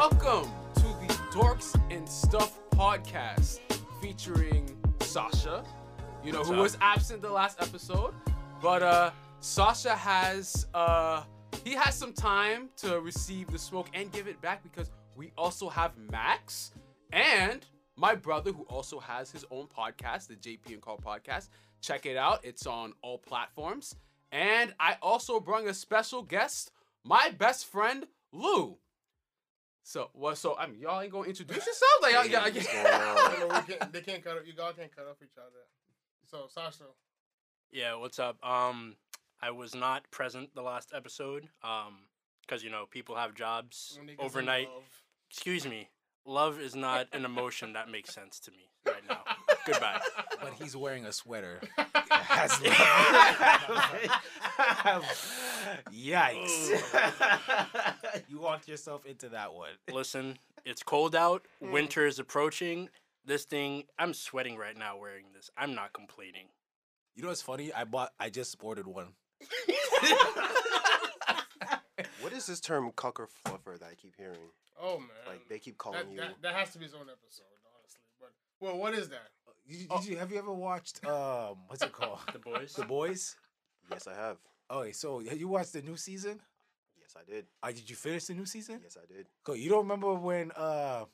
Welcome to the Dorks and Stuff podcast featuring Sasha, you know, What's who up? was absent the last episode. But uh Sasha has uh he has some time to receive the smoke and give it back because we also have Max and my brother who also has his own podcast, the JP and Carl podcast. Check it out. It's on all platforms. And I also brought a special guest, my best friend Lou. So what? So I mean, y'all ain't gonna introduce yourself? Like y'all, y'all, Hey, what's going on? No, no, we can't, they can't cut. Up. You all can't cut up each other. So Sasha, Yeah, what's up? Um, I was not present the last episode. Um, because you know people have jobs overnight. Excuse me. Love is not an emotion that makes sense to me right now. Goodbye. But he's wearing a sweater. Has Yikes. you walked yourself into that one. Listen, it's cold out. Hmm. Winter is approaching. This thing, I'm sweating right now wearing this. I'm not complaining. You know what's funny? I bought I just ordered one. What is this term cucker fluffer that I keep hearing? Oh man, Like they keep calling that, you. that, that has to be his own episode, honestly. But well, what is that? Did you, did you have you ever watched um what's it called? The boys. The Boys? Yes, I have. Okay, so have you watched the new season? Yes, I did. Uh, did you finish the new season? Yes, I did. Cool. You don't remember when uh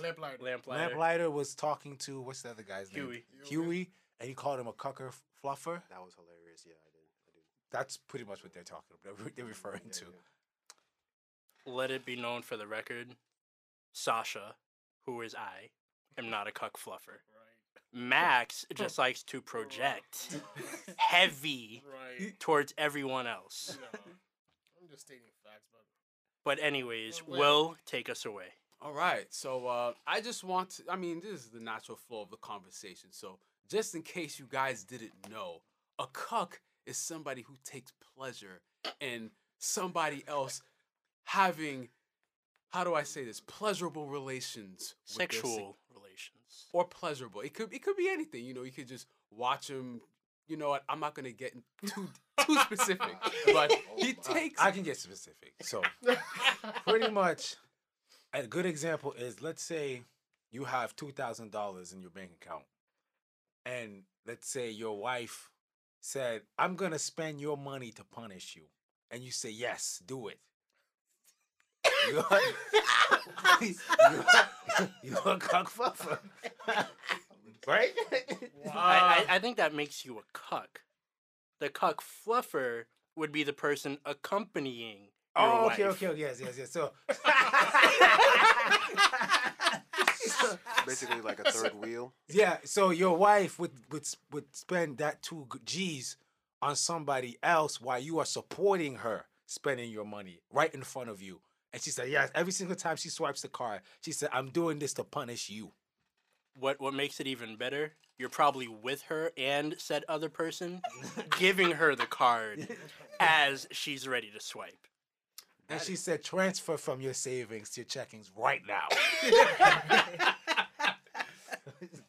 Lamplighter. Lamplighter. Lamplighter was talking to what's the other guy's name? Huey. Huey, and he called him a cucker f- fluffer. That was hilarious. Yeah, I did. I did. That's pretty much what they're talking about. They're, they're referring Yeah, to. yeah. Let it be known for the record, Sasha, who is I, am not a cuck fluffer. Right. Max just likes to project heavy Right. towards everyone else. no, I'm just stating facts, but But anyways, Well, Will take us away. All right. So uh, I just want to, I mean, this is the natural flow of the conversation. So just in case you guys didn't know, a cuck is somebody who takes pleasure in somebody else having, how do I say this, pleasurable relations. with their Sexual relations. Or pleasurable. It could it could be anything. You know, you could just watch him. You know what? I'm not gonna get too too specific, but he Uh, takes. I can get specific. So pretty much, a good example is let's say you have two thousand dollars in your bank account, and let's say your wife said, "I'm gonna spend your money to punish you," and you say, "Yes, do it." You're, you're, you're a cockfuffer, right? I, I, I think that makes you a cuck. The cuck fluffer would be the person accompanying your Oh, wife. okay, okay, okay, yes, yes, yes. So, Basically, like a third wheel. yeah, so your wife would would would spend that two G's on somebody else while you are supporting her spending your money right in front of you. And she said, "Yes." Every single time she swipes the card, she said, "I'm doing this to punish you." What what makes it even better? You're probably with her and said other person, giving her the card as she's ready to swipe. And she said, "Transfer from your savings to your checkings right now."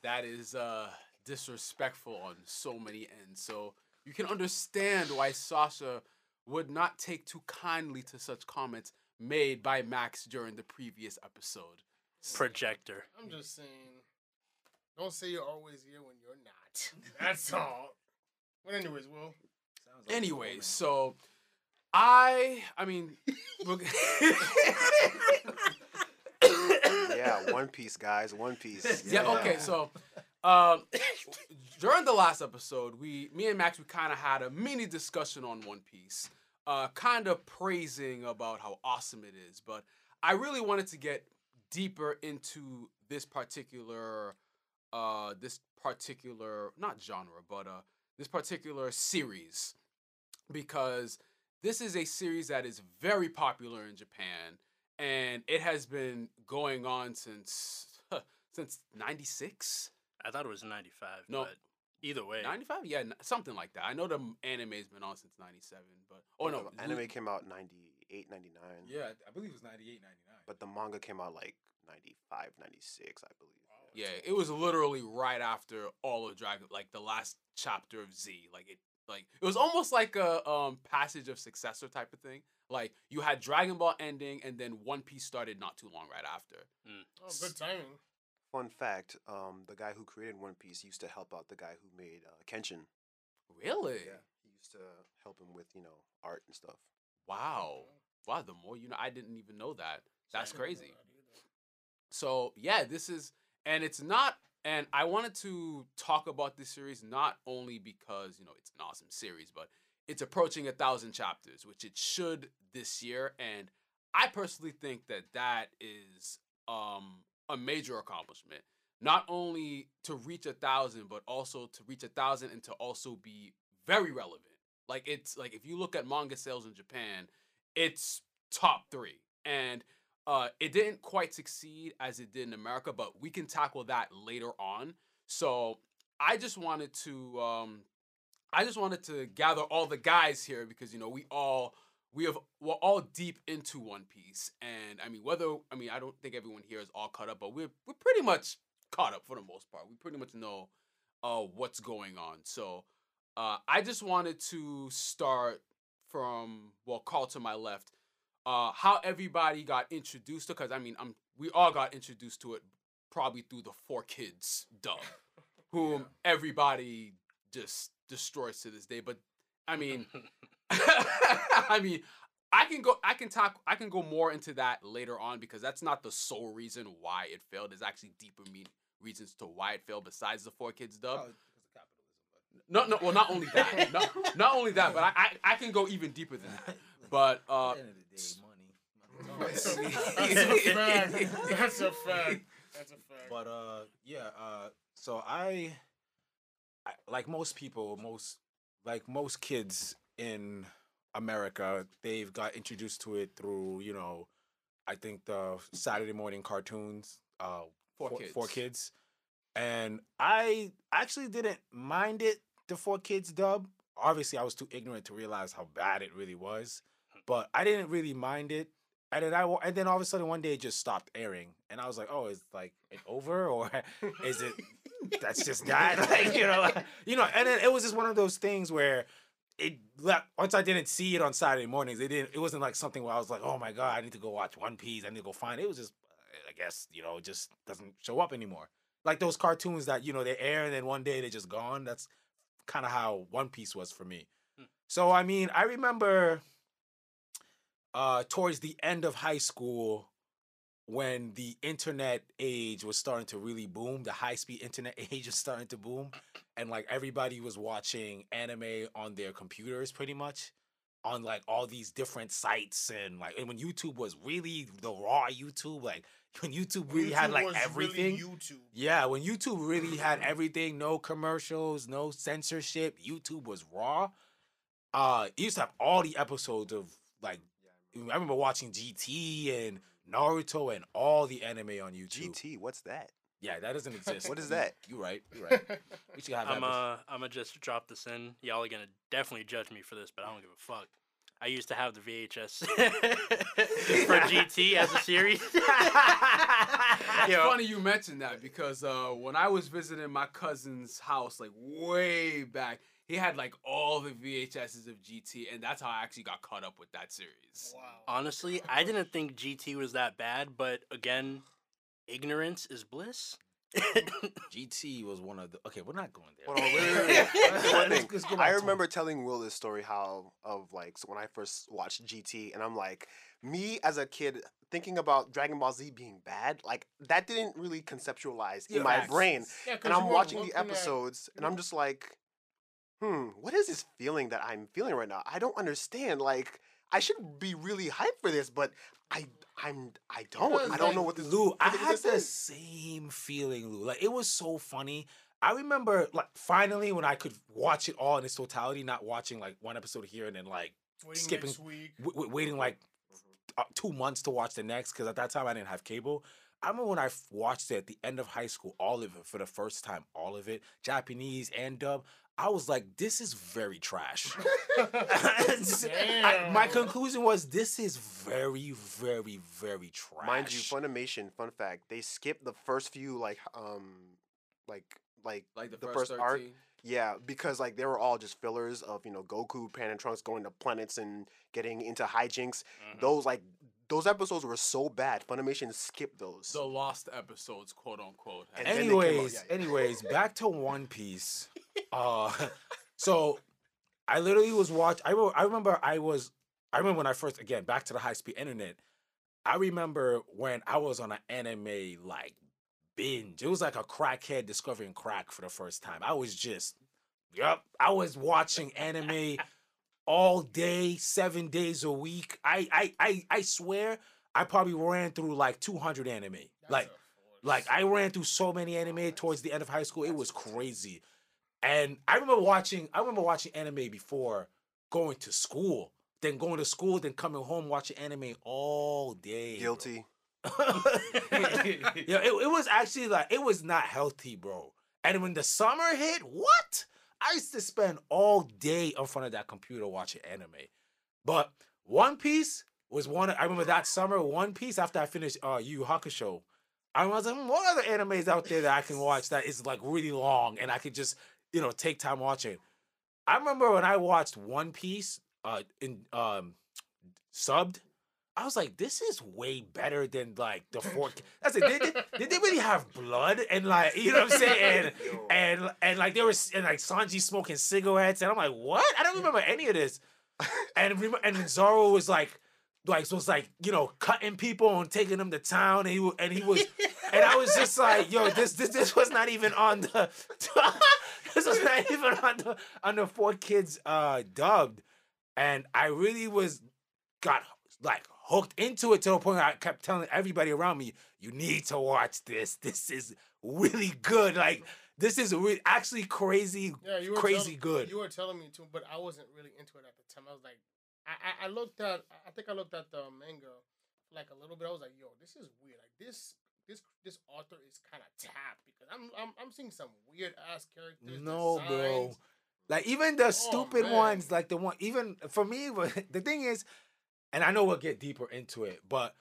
that is uh disrespectful on so many ends. So you can understand why Sasha would not take too kindly to such comments made by Max during the previous episode. Projector. I'm just saying, don't say you're always here when you're not. That's all. But anyways, Will. Anyways, so I I mean Yeah, One Piece, guys. One Piece. yeah, okay, so um during the last episode, we me and Max we kind of had a mini discussion on One Piece. Uh kind of praising about how awesome it is, but I really wanted to get deeper into this particular uh this particular not genre, but uh this particular series because this is a series that is very popular in Japan and it has been going on since since 96 I thought it was 95. No. But either way. 95 yeah n- something like that i know the anime's been on since 97 but oh no The anime came out 98, 99. Yeah, I believe it was 98, 99. But the manga came out like 95, 96, I believe. yeah it was literally right after all of dragon like the last chapter of z like it like it was almost like a um passage of successor type of thing. Like you had Dragon Ball ending, and then One Piece started not too long right after. Oh, good timing. Fun fact: um, the guy who created One Piece used to help out the guy who made uh, Kenshin. Really? he used to help him with you know art and stuff. Wow. Wow. The more you know, I didn't even know that. That's I didn't know crazy. So yeah, this is, and it's not. And I wanted to talk about this series not only because you know it's an awesome series, but it's approaching a thousand chapters, which it should this year. And I personally think that that is um, a major accomplishment. Not only to reach a thousand, but also to reach a thousand and to also be very relevant. Like it's like if you look at manga sales in Japan, it's top three, and uh, it didn't quite succeed as it did in America, but we can tackle that later on. So I just wanted to, um, I just wanted to gather all the guys here because you know we all we have we're all deep into One Piece, and I mean whether I mean I don't think everyone here is all caught up, but we're we're pretty much caught up for the most part. We pretty much know uh, what's going on. So uh, I just wanted to start from well, call to my left uh, how everybody got introduced to because I mean I'm we all got introduced to it probably through the four kids dub, whom everybody just destroys to this day. But I mean, I mean, I can go I can talk I can go more into that later on because that's not the sole reason why it failed. There's actually deeper mean reasons to why it failed besides the four kids dub. Oh, because of capitalism, No, no, well, not only that, not, not only that, but I, I, I can go even deeper than that. But uh, At the end of the day, money. That's a fact. That's a fact. That's a fact. But uh, yeah. Uh, so I, I, like most people, most like most kids in America, they've got introduced to it through you know, I think the Saturday morning cartoons. Uh, Four Four Kids. kids, and I actually didn't mind it. The four kids dub. Obviously, I was too ignorant to realize how bad it really was, but I didn't really mind it. And then I and then all of a sudden one day it just stopped airing, and I was like, "Oh, is like it over, or is it that's just that?" Like you know, like, you know. And then it was just one of those things where it left once I didn't see it on Saturday mornings. It didn't. It wasn't like something where I was like, "Oh my god, I need to go watch One Piece. I need to go find it." It was just, I guess you know, it just doesn't show up anymore. Like those cartoons that you know they air and then one day they're just gone. That's kind of how One Piece was for me. Hmm. So I mean, I remember uh towards the end of high school when the internet age was starting to really boom, the high speed internet age was starting to boom, and like everybody was watching anime on their computers pretty much on like all these different sites and like and when YouTube was really the raw YouTube, like when YouTube really had like was really everything. YouTube. Yeah, when YouTube really had everything, no commercials, no censorship, YouTube was raw. Uh, it used to have all the episodes of like I remember watching GT and Naruto and all the anime on YouTube. GT, what's that? Yeah, that doesn't exist. What is that? You're right. You're right. We should have I'm that. uh I'm gonna just drop this in. Y'all are gonna definitely judge me for this, but I don't give a fuck. I used to have the VHS for GT as a series. It's Yo, funny you mentioned that because uh, when I was visiting my cousin's house, like way back, he had like all the VHSs of GT, and that's how I actually got caught up with that series. Wow. Honestly, I didn't think GT was that bad, but again, ignorance is bliss. GT was one of the. Okay, we're not going there. Hold on, wait, wait, wait, wait. Let's- let's- thing. let's I back to remember telling Will this story how of like so when I first watched GT, and I'm like, me as a kid thinking about Dragon Ball Z being bad, like that didn't really conceptualize in Yeah, my facts. brain. Yeah, 'cause And I'm watching the looking at- episodes, and I'm just like, hmm, what is this feeling that I'm feeling right now? I don't understand. Like, I should be really hyped for this, but I, I'm, I don't. I don't like, know what this. Lou, I what had the is. same feeling, Lou. Like it was so funny. I remember, like, finally when I could watch it all in its totality, not watching like one episode here and then like Waiting skipping- next week. w- w- waiting like uh, two months to watch the next because at that time I didn't have cable. I remember when I watched it at the end of high school, all of it for the first time, all of it, Japanese and dub. I was like, this is very trash. I- my conclusion was, this is very, very, very trash. Mind you, Funimation. Fun fact: they skipped the first few like, um, like, like Like the, The first, first arc, Yeah, because like they were all just fillers of you know Goku, Pan and Trunks going to planets and getting into hijinks. Mhm. Those like those episodes were so bad. Funimation skipped those. The lost episodes, quote unquote. And then out, anyways, yeah, yeah. anyways, back to One Piece. Uh, so I literally was watch. I re- I remember I was. I remember when I first again back to the high speed internet. I remember when I was on an anime like binge. It was like a crackhead discovering crack for the first time. I was just, yep. I was watching anime all day, seven days a week. I I I, I swear I probably ran through like two hundred anime. That's like like I ran through so many anime towards the end of high school. It was crazy. And I remember watching I remember watching anime before going to school. Then going to school, then coming home watching anime all day. Guilty. yeah, it, it was actually like it was not healthy, bro. And when the summer hit, what? I used to spend all day in front of that computer watching anime. But One Piece was one. I remember that summer, One Piece. After I finished uh, Yu Hakusho, I was like, "Hmm, what other animes out there that I can watch that is like really long and I could just you know take time watching. I remember when I watched One Piece uh, in um, subbed. I was like, this is way better than like the four. I said, did, did, did they really have blood and like you know what I'm saying? And and and like there was and like Sanji smoking cigarettes and I'm like, what? I don't remember any of this. And rem- and Zoro was like, like so was like you know cutting people and taking them to town and he and he was and I was just like, yo, this this this was not even on the this was not even on the on the four kids uh dubbed, and I really was got like hooked into it to the point where I kept telling everybody around me, you need to watch this. This is really good. Like this is re- actually crazy, Yeah, you were crazy tell- good. You were telling me too, but I wasn't really into it at the time. I was like, I, I, I looked at, I think I looked at the manga like a little bit. I was like, yo, this is weird. Like this, this, this author is kind of tapped because I'm, I'm, I'm seeing some weird ass characters. No, bro. Like even the oh, stupid man. ones, like the one, even for me, the thing is, and I know we'll get deeper into it, but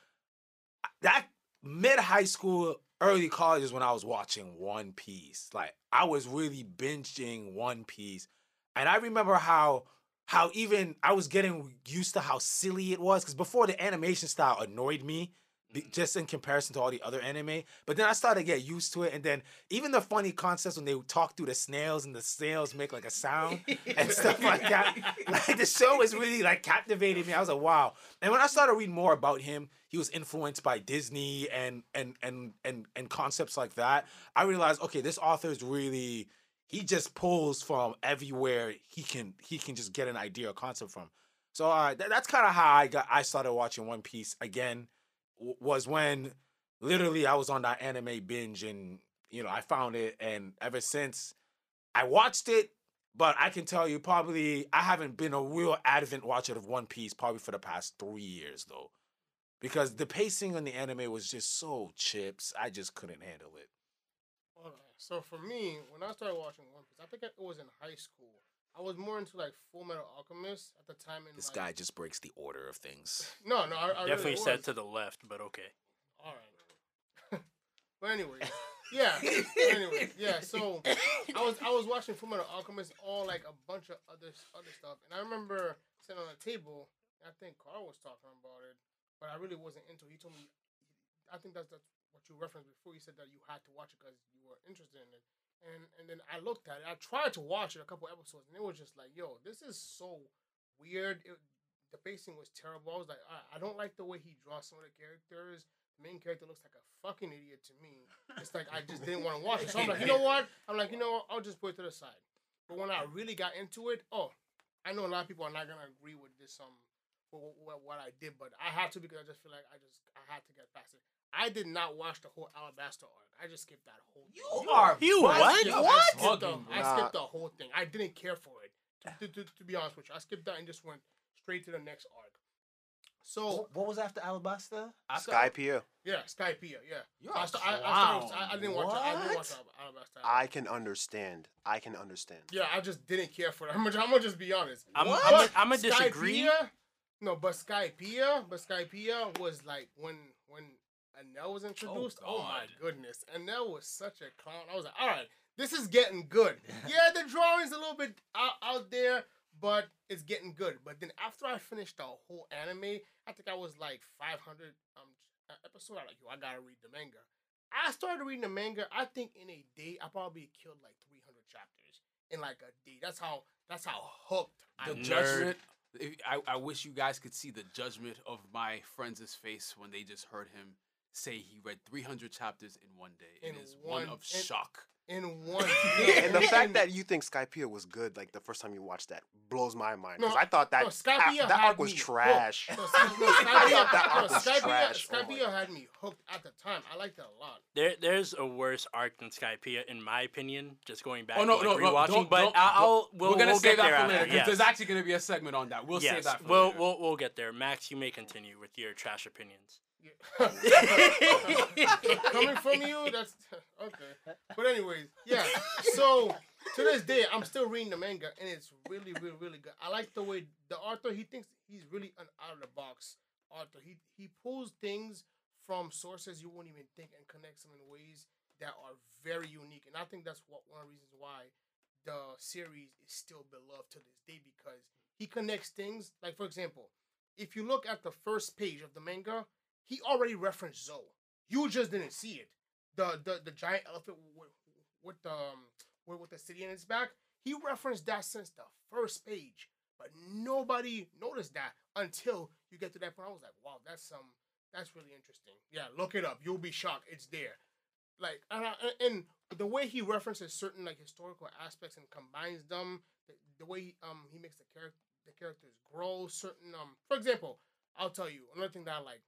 that mid high school, early college is when I was watching One Piece. Like I was really binging One Piece, and I remember how how even I was getting used to how silly it was because before the animation style annoyed me. Be- Just in comparison to all the other anime, but then I started to get used to it, and then even the funny concepts when they talk through the snails and the snails make like a sound and stuff like that. Like the show was really like captivating me. I was like, wow. And when I started reading more about him, he was influenced by Disney and and and and and concepts like that. I realized, okay, this author is really he just pulls from everywhere he can he can just get an idea or concept from. So uh, th- that's kind of how I got I started watching One Piece again. Was when literally I was on that anime binge and you know I found it and ever since I watched it but I can tell you, probably I haven't been a real advent watcher of One Piece probably for the past three years though, because the pacing on the anime was just so chips. I just couldn't handle it. So for me, when I started watching One Piece, I think it was in high school. I was more into like Full Metal Alchemist at the time. In This like, guy just breaks the order of things. No, no, I, I Definitely really set to the left, but okay. All right. but anyway, yeah. anyway, yeah. So I was I was watching Full Metal Alchemist, all like a bunch of other other stuff, and I remember sitting on a table. I think Carl was talking about it, but I really wasn't into. it. He told me, I think that's that's what you referenced before. You said that you had to watch it because you were interested in it, and and then I looked at it. I tried to watch it a couple episodes, and it was just like, yo, this is so weird. It, the pacing was terrible. I was like, I, I don't like the way he draws some of the characters. The main character looks like a fucking idiot to me. It's like I just didn't want to watch it. So I'm like, you know what? I'm like, you know what? I'll just put it to the side. But when I really got into it, oh, I know a lot of people are not gonna agree with this um what, what, what I did, but I had to because I just feel like I just I had to get past it. I did not watch the whole Alabasta arc. I just skipped that whole. thing. are You what? what? Yeah, What? I skipped, the, I skipped the whole thing. I didn't care for it. To, to, to, to be honest with you, I skipped that and just went straight to the next arc. So What was after Alabasta? Skypiea. yeah, Skypiea, yeah. You're So I, a I, I, started, I, I didn't watch. it. I didn't watch What? Al- Alabasta. I can understand. I can understand. yeah, I just didn't care for it. I'm gonna, I'm gonna just be honest. I'm, What? I'm, But a, I'm a disagree. Skypiea- no, but Skypiea, but Skypiea was like when when Enel was introduced. Oh, my God. goodness, Enel was such a clown. I was like, all right, this is getting good. Yeah, the drawing's a little bit out, out there, but it's getting good. But then after I finished the whole anime, I think I was like 500 um episode. I like, yo, I gotta read the manga. I started reading the manga. I think in a day, I probably killed like 300 chapters in like a day. That's how. That's how hooked The was. judgment. if- I, I wish you guys could see the judgment of my friends' face when they just heard him say he read 300 chapters in one day. In it is one, one- of in- shock. in one. and the fact that you think Skypiea was good, like the first time you watched that, blows my mind. Because No, I thought that no, Skypiea that arc was me trash. hooked. No, Sky- I thought that no, arc was Skypiea, trash. Oh had me hooked at the time. I liked it a lot. There, there's a worse arc than Skypiea, in my opinion. Just going back, Oh no, to, no, like, no! rewatching. Don't, but don't, I- I'll we'll, we're gonna we'll save that there for later after. Yes. there's actually gonna be a segment on that. We'll yes, save that for we'll, later. we'll we'll get there. Max, you may continue with your trash opinions. Coming from you, that's okay. But anyways, yeah. So to this day, I'm still reading the manga, and it's really, really, really good. I like the way the author he thinks he's really an out of the box author. He he pulls things from sources you wouldn't even think and connects them in ways that are very unique. And I think that's what one of the reasons why the series is still beloved to this day because he connects things. Like for example, if you look at the first page of the manga, he already referenced Zou. You just didn't see it. The the, the giant elephant with, with the um, with, the city in its back. He referenced that since the first page, but nobody noticed that until you get to that point. I was like, wow, that's some that's really interesting. Yeah, look it up. You'll be shocked. It's there. Like and, I, and the way he references certain like historical aspects and combines them, the, the way he, um he makes the character the characters grow. Certain um, for example, I'll tell you another thing that I like.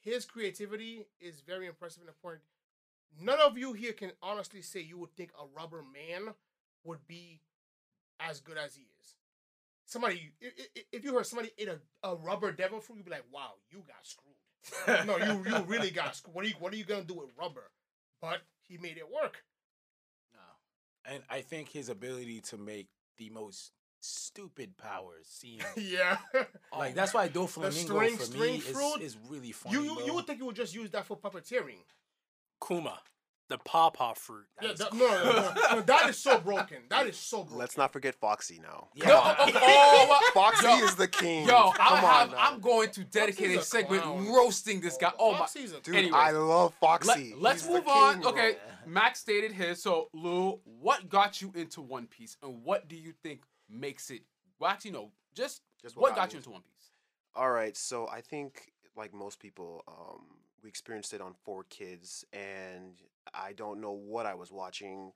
His creativity is very impressive and important. None of you here can honestly say you would think a rubber man would be as good as he is. Somebody, if you heard somebody eat a, a rubber devil fruit, you'd be like, "Wow, you got screwed." no, you you really got screwed. What are you What are you gonna do with rubber? But he made it work. No. And I think his ability to make the most stupid powers seem yeah. like oh, that's why Doflamingo string- for string me fruit, is, is really funny. you you, bro. you would think you would just use that for puppeteering. Kuma, the pawpaw fruit. That Yeah, is that, no, no, no, no, that is so broken. That is so broken. Let's not forget Foxy now. Yeah. Yo, oh, oh, oh, oh, Foxy Yo, is the king. Yo, Come I on have, now. I'm going to dedicate Foxy's a a segment clown. roasting this guy. Oh my! Foxy's a Dude, Anyways, I love Foxy. Let, us He's the move on. king, bro. Okay, Max stated his. So, Lou, what got you into One Piece, and what do you think makes it? Well, actually, no. Just, Just what, what got got you into One Piece? All right, so I think like most people, um, we experienced it on Four Kids, and I don't know what I was watching.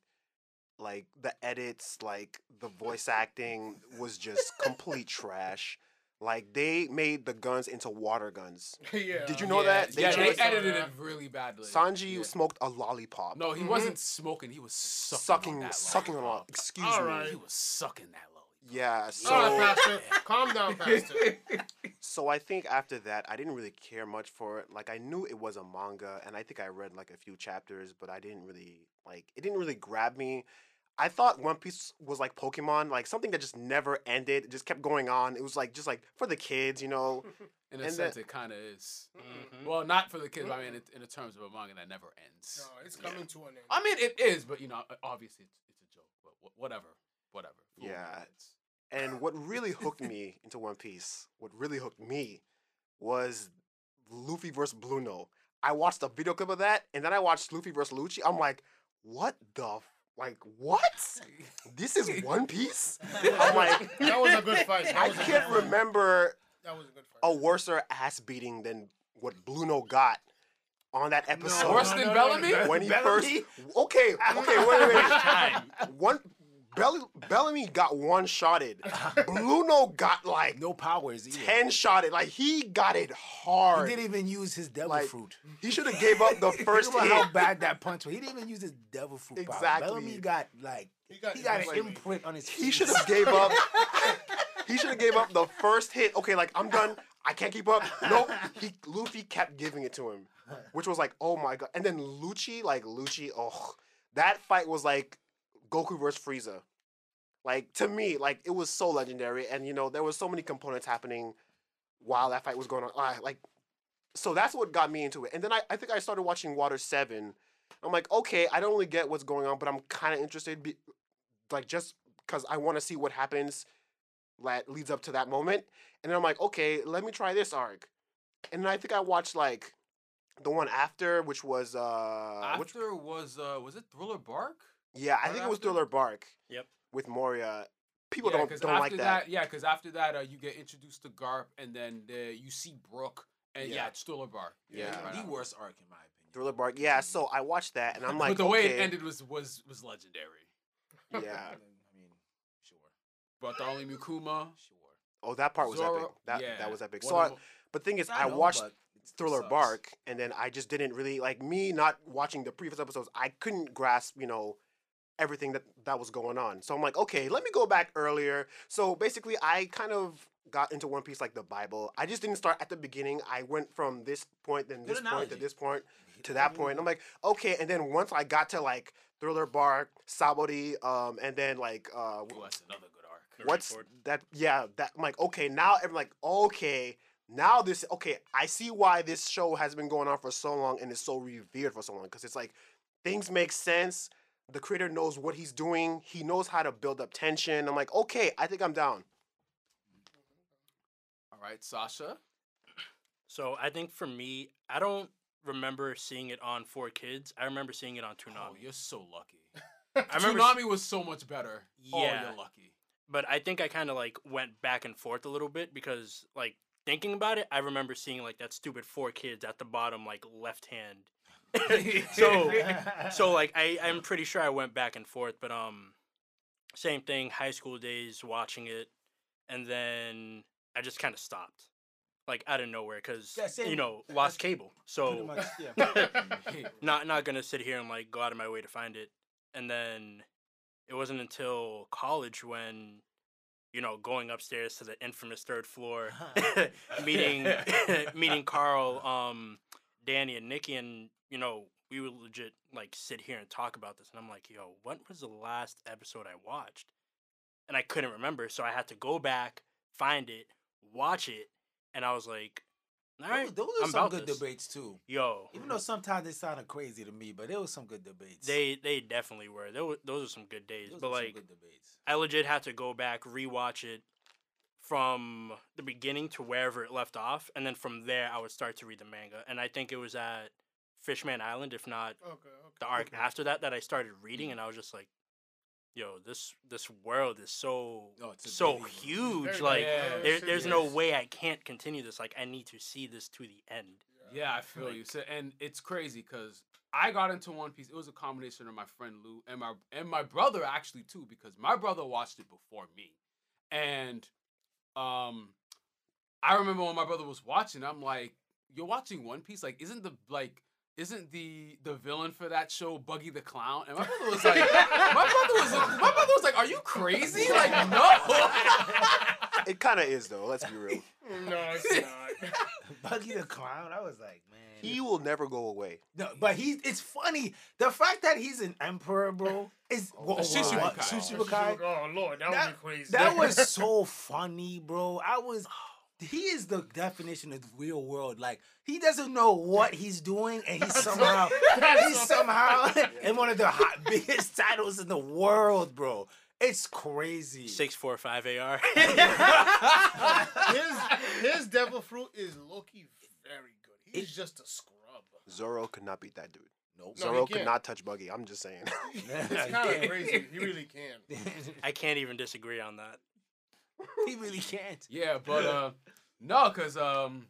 Like the edits, like the voice acting was just complete trash. Like they made the guns into water guns. yeah. Did you know yeah, that? They yeah, they edited it really badly. Sanji Yeah. smoked a lollipop. No, he Mhm. wasn't smoking. He was sucking, sucking, on that sucking on. a- lollipop. Excuse All me. right. He was sucking that lollipop. Yeah. So. All right, Pastor. Calm down, Pastor. So I think after that, I didn't really care much for it. Like I knew it was a manga, and I think I read like a few chapters, but I didn't really like. It didn't really grab me. I thought One Piece was like Pokemon, like something that just never ended. It just kept going on. It was like just like for the kids, you know. In a And sense, that- it kind of is. Mhm. Well, not for the kids. but I mean, it, in the terms of a manga that never ends. No, it's coming to an end. I mean, it is, but you know, obviously, it's, it's a joke. But whatever, whatever. Fool Yeah. the. And what really hooked me into One Piece, what really hooked me, was Luffy versus Blueno. I watched a video clip of that, and then I watched Luffy versus Lucci. I'm like, what the f- like what? This is One Piece. I'm like, that was a good fight. That I was a good can't fight. remember That was a good fight. a worser ass beating than what Blueno got on that episode. Worse than Bellamy? when he Bellamy? first okay, okay, wait, wait, wait. Time. One Bell- Bellamy got one shotted. Blueno got like no powers either. ten shotted. Like he got it hard. He didn't even use his devil Like, fruit. He should have gave up the first Think hit. about how bad that punch was. He didn't even use his devil fruit power. Exactly. Bellamy got like He got- he got an got- imprint on his. He should have gave up. he should have gave up the first hit. Okay, like I'm done. I can't keep up. No, he Luffy kept giving it to him, which was like, oh my god. And then Lucci, like Lucci, oh, that fight was like Goku versus Frieza. Like to me, like it was so legendary, and you know there was so many components happening while that fight was going on. Ah, like, so that's what got me into it. And then I, I think I started watching Water Seven, I'm like, okay, I don't really get what's going on, but I'm kind of interested, be, like just because I want to see what happens that leads up to that moment. And then I'm like, okay, let me try this arc. And then I think I watched like the one after, which was uh, which, After was uh was it Thriller Bark? Yeah, I right think it was? Thriller Bark. Yep. With Moria, people yeah, don't 'cause don't after like that. Yeah, because after that uh, you get introduced to Garp, and then uh, you see Brook, and yeah, Yeah. it's Thriller Bark. Yeah. right the worst arc in my opinion. Thriller Bark. Yeah, so I watched that and I'm like, but the way it ended was was was legendary. Yeah. I mean, sure, But the only Mikuma. sure. Oh, that part was epic. Zoro- That yeah. that was epic. One So, I, of- but thing is, I I know, watched but Thriller sucks. Bark, and then I just didn't really like me not watching the previous episodes. I couldn't grasp, you know, everything that that was going on. So I'm like, okay, let me go back earlier. So basically, I kind of got into One Piece like the Bible. I just didn't start at the beginning. I went from this point, then this point, to this point, to that point. I'm like, okay, and then once I got to like Thriller Bark, Sabaody, um, and then like uh, Oh, that's another good arc. what's that yeah that i'm like okay now i'm like okay now this okay i see why this show has been going on for so long and is so revered for so long because it's like things make sense the creator knows what he's doing he knows how to build up tension i'm like okay i think i'm down All right, Sasha. So I think for me, I don't remember seeing it on Four Kids. I remember seeing it on Toonami. Oh, Toonami. you're so lucky. I remember, s- Toonami was so much better. Oh, Yeah. you're lucky. but I think I kind of like went back and forth a little bit because like thinking about it, I remember seeing like that stupid Four Kids at the bottom, like left hand. so so like I I'm pretty sure I went back and forth, but um, same thing. High school days watching it, and then I just kind of stopped, like out of nowhere, because Yeah, you know lost cable. So much, yeah. not not gonna sit here and like go out of my way to find it. And then it wasn't until college when you know going upstairs to the infamous third floor, meeting meeting Carl, um, Danny, and Nikki, and you know we would legit like sit here and talk about this. And I'm like, yo, what was the last episode I watched? And I couldn't remember, so I had to go back, find it, watch it, and I was like, all right, those, those are I'm some good this. debates too. yo, Even hmm though sometimes they sounded crazy to me, but there was some good debates. They they definitely were. There were, those are some good days. Those but like good debates. I legit had to go back, rewatch it from the beginning to wherever it left off, and then from there I would start to read the manga. And I think it was at Fishman Island, if not Okay, okay. the arc okay. after that, that I started reading, and I was just like, "Yo, this this world is so Oh, so very- huge. Very Like, Yeah. there, it there's no way I can't continue this. Like, I need to see this to the end." Yeah, I feel you. So, and it's crazy because I got into One Piece. It was a combination of my friend Lou and my and my brother actually too, because my brother watched it before me, and um, I remember when my brother was watching. I'm like, "You're watching One Piece? Like, isn't the like?" Isn't the the villain for that show Buggy the Clown? And my brother was like, my brother was like, my brother was like, "Are you crazy? Like, no." it kind of is though let's be real No, it's not. Buggy the Clown. I was like, man. he will never go away No, but he it's funny. The fact that he's an emperor, bro, is wha- A Shichibukai. what? Shichibukai. Oh, oh lord, that, That- would be crazy. That was so funny, bro. I was he is the definition of the real world. Like he doesn't know what he's doing, and he's somehow he's somehow in one of the hot, biggest titles in the world, bro. It's crazy. Six four five AR. his his devil fruit is Loki very good. He's just a scrub. zoro could not beat that dude Nope. No, he zoro could can't. not touch buggy i'm just saying It's kind of crazy. He really can. I can't even disagree on that. he really can't. Yeah, but uh no, cause um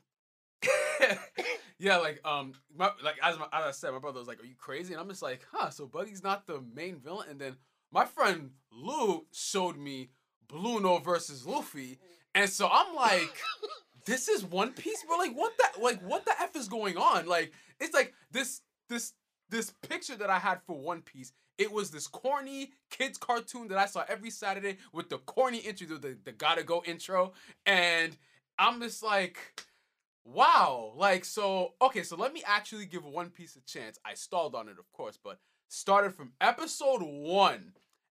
yeah, like um my, like as my, as I said, my brother was like, "Are you crazy?" And I'm just like, "Huh." So Buggy's not the main villain, and then my friend Lou showed me Blueno versus Luffy, and so I'm like, "This is One Piece, bro. Like what the like what the f is going on? Like it's like this this this picture that I had for One Piece." It was this corny kids cartoon that I saw every Saturday with the corny intro, the, the gotta go intro. And I'm just like, wow. Like, so, okay, so let me actually give One Piece a chance. I stalled on it, of course, but started from episode one.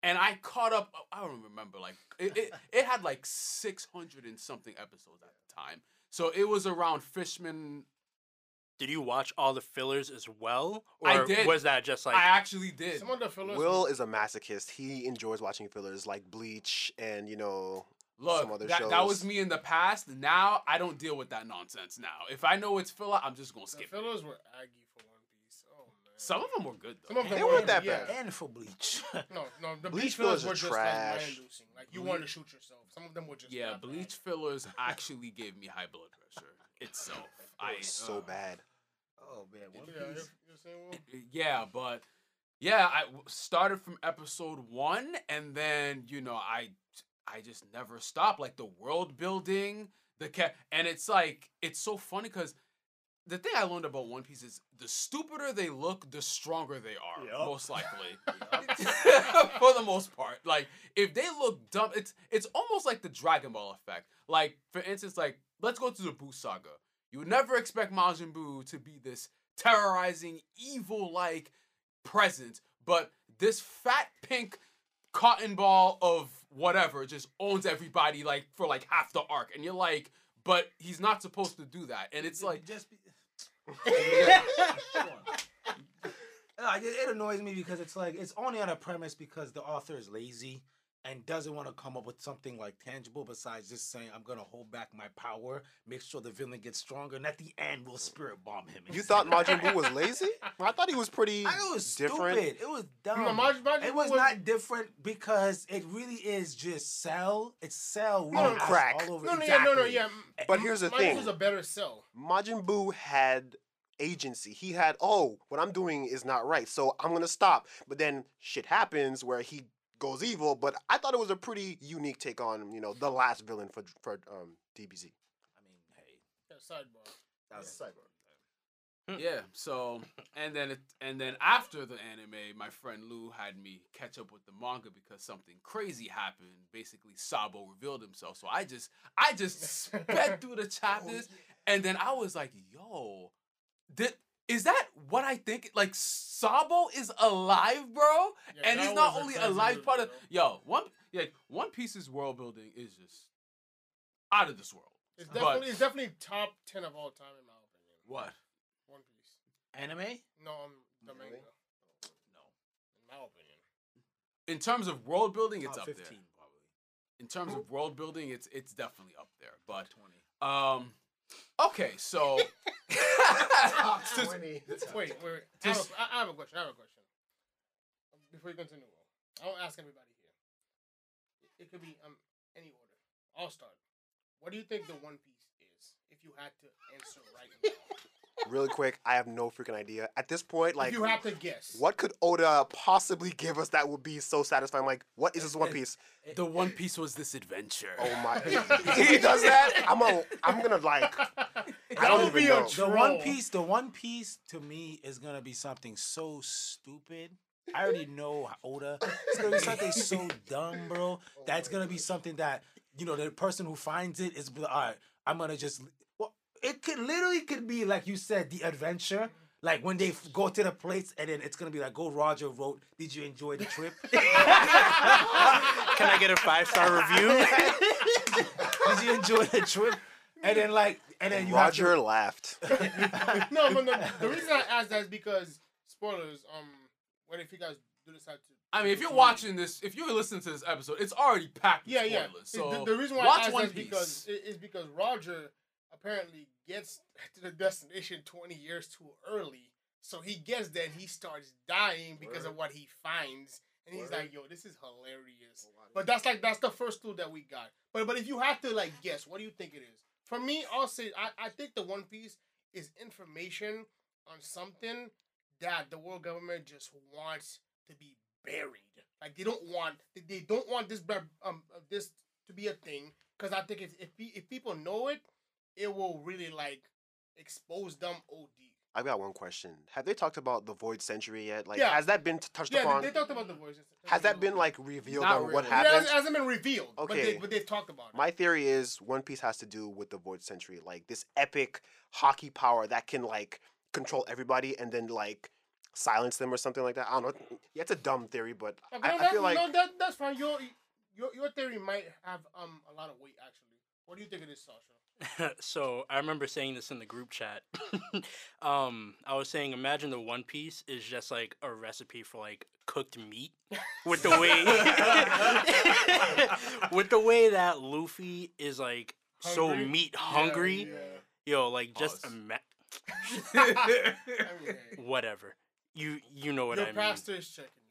And I caught up, oh, I don't remember, like, it, it, it had like 600 and something episodes at the time. So it was around Fishman did you watch all the fillers as well, or I did. was that just like I actually did. Some of the fillers. Will is a masochist. He enjoys watching fillers like Bleach and you know. Look, some other that, that was me in the past. Now I don't deal with that nonsense. Now, if I know it's filler, I'm just gonna the skip. it. fillers were aggy for One Piece. Oh man. Some of them were good though. Some of them They were weren't that yeah. bad. And for bleach. No, no, the Bleach bleach fillers fillers are were just like trash. mind-inducing. Like you wanted to shoot yourself. Some of them were just yeah, not bad. bleach fillers actually gave me high blood pressure itself. I It was so uh, bad. Oh man, One Yeah, you're, you're saying Will? Yeah, but yeah, I started from episode one, and then you know I I just never stopped. Like the world building, the cat, and it's like it's so funny because the thing I learned about One Piece is the stupider they look, the stronger they are. Yup. Most likely, for the most part. Like if they look dumb, it's it's almost like the Dragon Ball effect. Like for instance, like let's go to the Buu saga. You would never expect Majin Buu to be this terrorizing, evil-like presence, but this fat pink cotton ball of whatever just owns everybody like for like half the arc, and you're like, but he's not supposed to do that, and it's like. just be. It annoys me because it's like it's only on a premise because the author is lazy and doesn't want to come up with something like tangible besides just saying I'm gonna hold back my power, make sure the villain gets stronger, and at the end we'll spirit bomb him. You thought Majin Buu was lazy? I thought he was pretty I it was different. stupid. It was dumb. No, Maj- Majin it was was- not different because it really is just Cell. It's Cell No, weird crack. all over. No, no, yeah, no, no, yeah. But here's the Mine thing. was a better Cell. Majin Buu had agency. He had, oh, what I'm doing is not right, so I'm gonna stop. But then shit happens where he goes evil. But I thought it was a pretty unique take on, you know, the last villain for for um, DBZ. I mean, hey, Yeah, sidebar. that was Yeah. So and then it, and then after the anime, my friend Lou had me catch up with the manga because something crazy happened. Basically, Sabo revealed himself. So I just I just sped through the chapters, and then I was like, "Yo, did." Is that what I think? Like Sabo is alive, bro, Yeah, and he's not only a live part of reveal. yo one. Yeah, One Piece's world building is just out of this world. It's But- definitely it's definitely top ten of all time in my opinion. What? One Piece. anime. No, um, the Really? manga. No. In my opinion. In terms of world building, it's Top up 15 there. probably. in terms of world building, it's it's definitely up there. But Twenty. um, okay, so Since- Wait, wait. wait. I, have a, I I have a question. I have a question. Before you continue, Will, I will ask everybody here. It- It could be um any order. I'll start. What do you think the One Piece is? If you had to answer right now, Really quick, I have no freaking idea. At this point, like, you have to guess, what could Oda possibly give us that would be so satisfying? Like, what is eh, this One eh, Piece? Eh, the One Piece was this adventure. Oh my! if he does that, I'm a, I'm gonna like. that don't would even be know. a The The. One Piece, the One Piece to me is gonna be something so stupid. I already know Oda. It's gonna be something so dumb, bro. That's gonna be something that you know the person who finds it is like, all right, I'm gonna just. Well, it could literally could be like you said, the adventure. Like when they f- go to the place and then it's gonna be like, "Go, Roger wrote. Did you enjoy the trip? Can I get a five star review? Did you enjoy the trip?" And then like, and then you have to- Roger laughed. no, but the, the reason I asked that is because spoilers. Um, what if you guys do decide to? I mean, if you're watching this, if you're listening to this episode, it's already packed with Yeah, yeah. spoilers. So the, the reason why watch I asked One that is Piece. because i- is because Roger apparently gets to the destination twenty years too early, so he gets there and he starts dying because of what he finds, and he's like, "Yo, this is hilarious." But that's like that's the first clue that we got. But but if you have to like guess, what do you think it is? For me, I'll say I, I think the One Piece is information on something that the world government just wants to be buried. Like they don't want they- they don't want this um uh, this to be a thing because I think if if, if people know it, it will really like expose them OD. I've got one question. Have they talked about the Void Century yet? Like, Yeah. has that been t- touched Yeah, upon? they, they talked about the voices. has that been like revealed Not on what really. It happened? hasn't, hasn't been revealed, but they Okay. but they've talked about it. My theory is One Piece has to do with the Void Century, like this epic hockey power that can like control everybody and then like silence them or something like that. I don't know. Yeah, it's a dumb theory, but Okay, I, no, I feel like no, that that's fine. Your your your theory might have um a lot of weight actually. What do you think of this, Sasha? so I remember saying this in the group chat. um, I was saying, imagine the One Piece is just like a recipe for like cooked meat, with the way, with the way that Luffy is like so Hungry? meat Yeah, hungry. Yo, like just ima- Yeah, I mean, hey, whatever. You you know what your I mean. pastor is checking you. It's okay.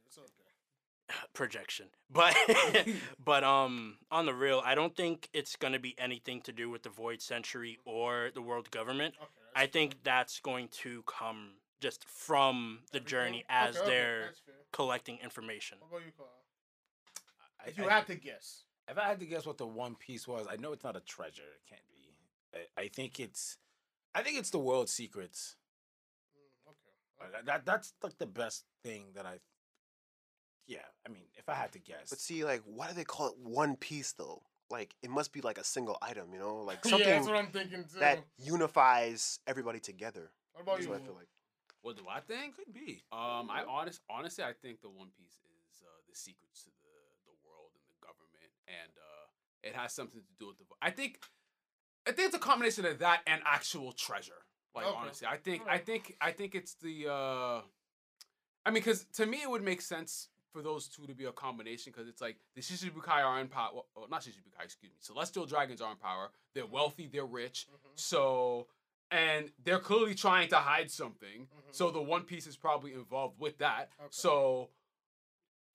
projection. But but um on the real, I don't think it's gonna be anything to do with the Void Century or the world government. Okay. I think fine. that's going to come just from the Everything? journey as Okay, okay, they're that's fair. collecting information. What about you, Carl? I, If you I- had to guess. if I had to guess what the One Piece was, I know it's not a treasure. It can't be. I, I think it's, I think it's the world secrets. Mm, okay. Okay. That, that that's like the best thing that I. Yeah, I mean, if I had to guess, But see, like, why do they call it One Piece though? Like, it must be like a single item, you know, like yeah, something that's what I'm thinking too. that unifies everybody together. what about That's you? what I feel like. What do I think? could be. Um, I honest, honestly, I think the One Piece is uh, the secrets to the the world and the government, and uh, it has something to do with the. I think, I think it's a combination of that and actual treasure. Like Okay. honestly, I think, I Alright. think, I think it's the. uh I mean, because to me, it would make sense for those two to be a combination because it's like the Shichibukai are in power. Well, not Shichibukai, excuse me. Celestial dragons are in power. They're wealthy. They're rich. Mhm. So, and they're clearly trying to hide something. Mhm. So the One Piece is probably involved with that. Okay. So,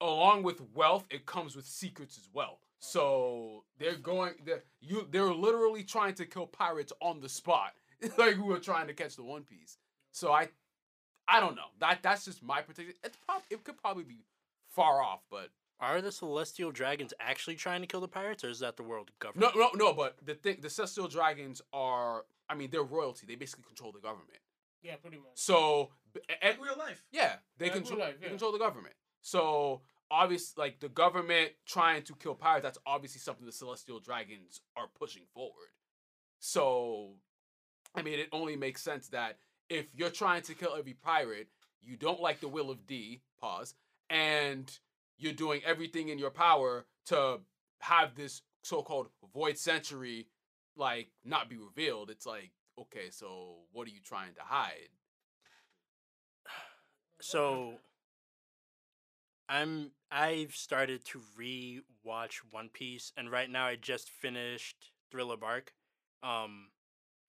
along with wealth, it comes with secrets as well. So they're going. They're you. They're literally trying to kill pirates on the spot, like who are trying to catch the One Piece. So I, I don't know. That that's just my particular. It's prob- It could probably be far off, but Are the celestial dragons actually trying to kill the pirates, or is that the world government? no, no, no. But the thing, the Celestial Dragons are. I mean, they're royalty. They basically control the government. Yeah, pretty much. So, b- and, real life. yeah, they Yeah, control. real life, They control the government. So obviously, like the government trying to kill pirates, that's obviously something the Celestial Dragons are pushing forward. So, I mean, it only makes sense that if you're trying to kill every pirate, you don't like the will of D. Pause, and you're doing everything in your power to have this so-called void century like not be revealed. It's like, okay, so what are you trying to hide? So I'm I've started to re-watch One Piece, and right now I just finished Thriller Bark, um,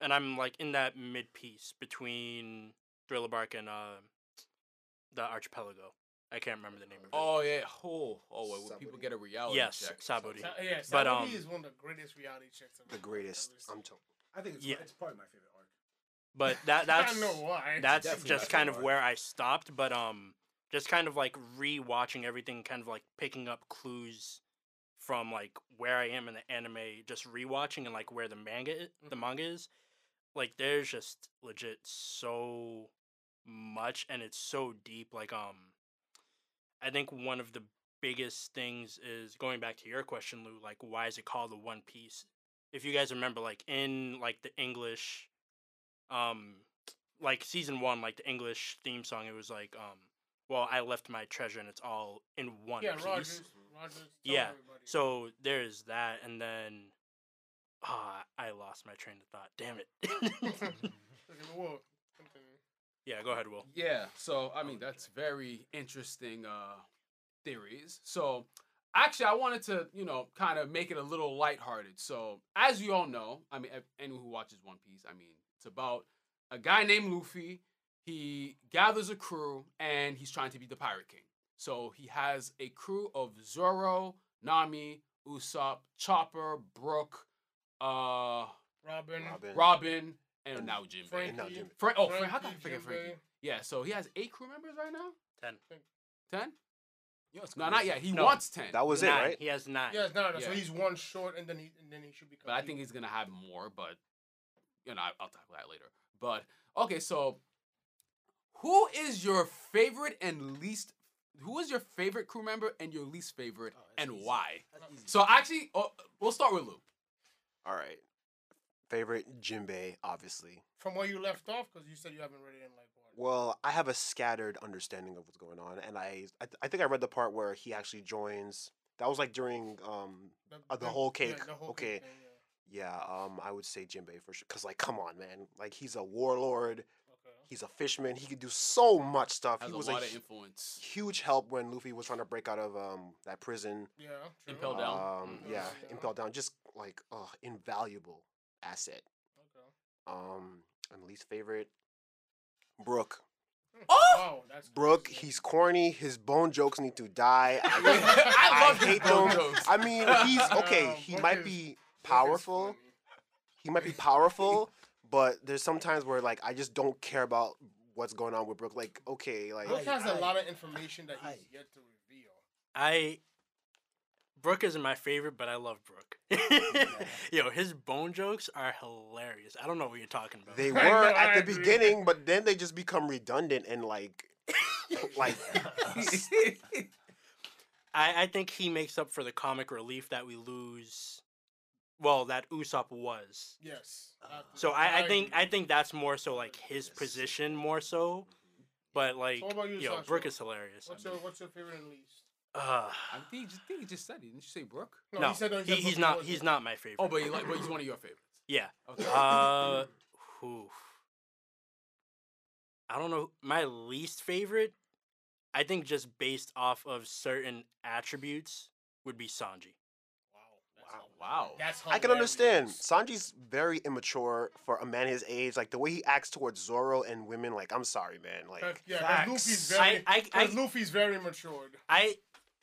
and I'm like in that mid piece between Thriller Bark and uh, the Archipelago. I can't remember the name of it. Oh yeah. Oh, oh, wait, when people Sabaody. get a reality Yes, check. Sabaody. Sa- yeah, But, um, is one of the greatest reality checks. I've The ever- greatest. ever seen. I'm told. I think it's, Yeah. it's probably my favorite arc. But that I that's don't know why. that's Definitely just my kind of favorite where I stopped. But um, just kind of like re-watching everything, kind of like picking up clues from like where I am in the anime, just rewatching and like where the manga i- the Mhm. manga is. Like there's just legit so much, and it's so deep. Like um, I think one of the biggest things is going back to your question, Lou. Like, why is it called the One Piece? If you guys remember, like in like the English, um, like season one, like the English theme song, it was like um, well, I left my treasure and it's all in one yeah, piece. Rogers. Rogers. Yeah, everybody. So there's that, and then ah, I lost my train of thought. Damn it. Okay, but we'll continue. Yeah, go ahead, Will. Yeah. So I mean, that's very interesting uh theories. So actually, I wanted to you know kind of make it a little lighthearted. So as you all know, I mean, anyone who watches One Piece, I mean, it's about a guy named Luffy. He gathers a crew and he's trying to be the Pirate King. So he has a crew of Zoro, Nami, Usopp, Chopper, Brook, uh, Robin. Robin. Robin, and now Jim. Frankie. And now Jimmy. Frank. Oh, Frank. How can I forget Jinbei. Frankie? Yeah. So he has eight crew members right now. Ten. Ten? You know, it's No, not yet. He No. wants ten. That was it, nine. right? He has nine. Yeah, no, no. So Yeah. he's one short, and then he and then he should be. but I think he's gonna have more. But you know, I- I'll talk about that later. But okay, so who is your favorite and least? Who is your favorite crew member and your least favorite, Oh, that's and easy. why? That's easy. So actually, oh, we'll start with Lou. All right. Favorite Jinbei, obviously. from where you left off because you said you haven't read it in like what? Well, I have a scattered understanding of what's going on, and I, I, th- I think I read the part where he actually joins. That was like during um The, uh, the whole cake, the whole okay. thing, Yeah, um, I would say Jinbei for sure. Cause like, come on, man. Like he's a warlord. Okay. He's a fishman. He could do so much stuff. Has he a was lot a of influence. huge help when Luffy was trying to break out of um that prison. Yeah. True. Impel down. Um, Mhm. yeah, Yeah. impel down. Just like, uh, invaluable asset. Okay. Um, and least favorite, Brook. Oh! Wow, that's Brook, crazy. he's corny. His bone jokes need to die. I, I love I hate bone them. jokes. I mean, he's okay. Um, He might is- be powerful. He might be powerful, but there's sometimes where like I just don't care about what's going on with Brook. Like, okay, like Brook has a I- lot of information that he's I- yet to reveal. I Brook isn't my favorite, but I love Brook. Yo, his bone jokes are hilarious. I don't know what you're talking about. they were at the beginning, but then they just become redundant and like, like I, I think he makes up for the comic relief that we lose. Well, that Usopp was. Yes. Uh, so I, I think. I think that's more so like his position more so. Mm-hmm. But like, what about you, yo, Sasha? Brook is hilarious. What's your What's your favorite and least? Uh, I think, I think he just said it. Didn't you say Brook? no, he said, no, he, said he's Brook not. was He's not my favorite. Oh, but, you like, but he's one of your favorites. yeah. Okay. Uh, whew. I don't know. My least favorite, I think, just based off of certain attributes, would be Sanji. Wow. wow. That's I can understand. Sanji's very immature for a man his age. Like the way he acts towards Zoro and women. Like I'm sorry, man. Like 'Cause- Yeah, 'cause Facts. Luffy's I, very. I, I, Cause Luffy's very matured. I,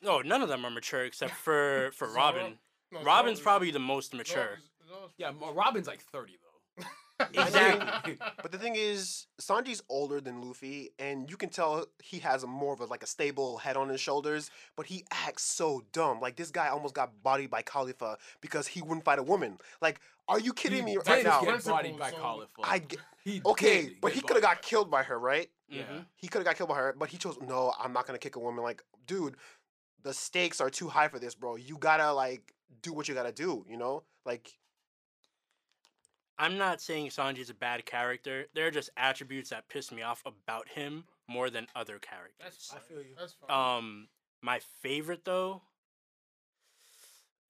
no, none of them are mature except for for Zoro? Robin. No, Robin's Zoro's- probably the most mature. Zoro's- Yeah, Mo- Robin's like 30, though. Exactly. But the thing is, Sanji's older than Luffy, and you can tell he has a more of a like a stable head on his shoulders. But he acts so dumb. Like this guy almost got bodied by Kalifa because he wouldn't fight a woman. Like, are you kidding me right did now? get Principle, bodied by so- Kalifa. I get, He okay, did but get he could have got bodied. killed by her, right? Yeah. Mhm. He could have got killed by her, but he chose no. I'm not gonna kick a woman. Like, dude, the stakes are too high for this, bro. You gotta like do what you gotta do. You know, like I'm not saying Sanji's a bad character. There are just attributes that piss me off about him more than other That's characters. fine. I feel you. That's fine. Um, my favorite though.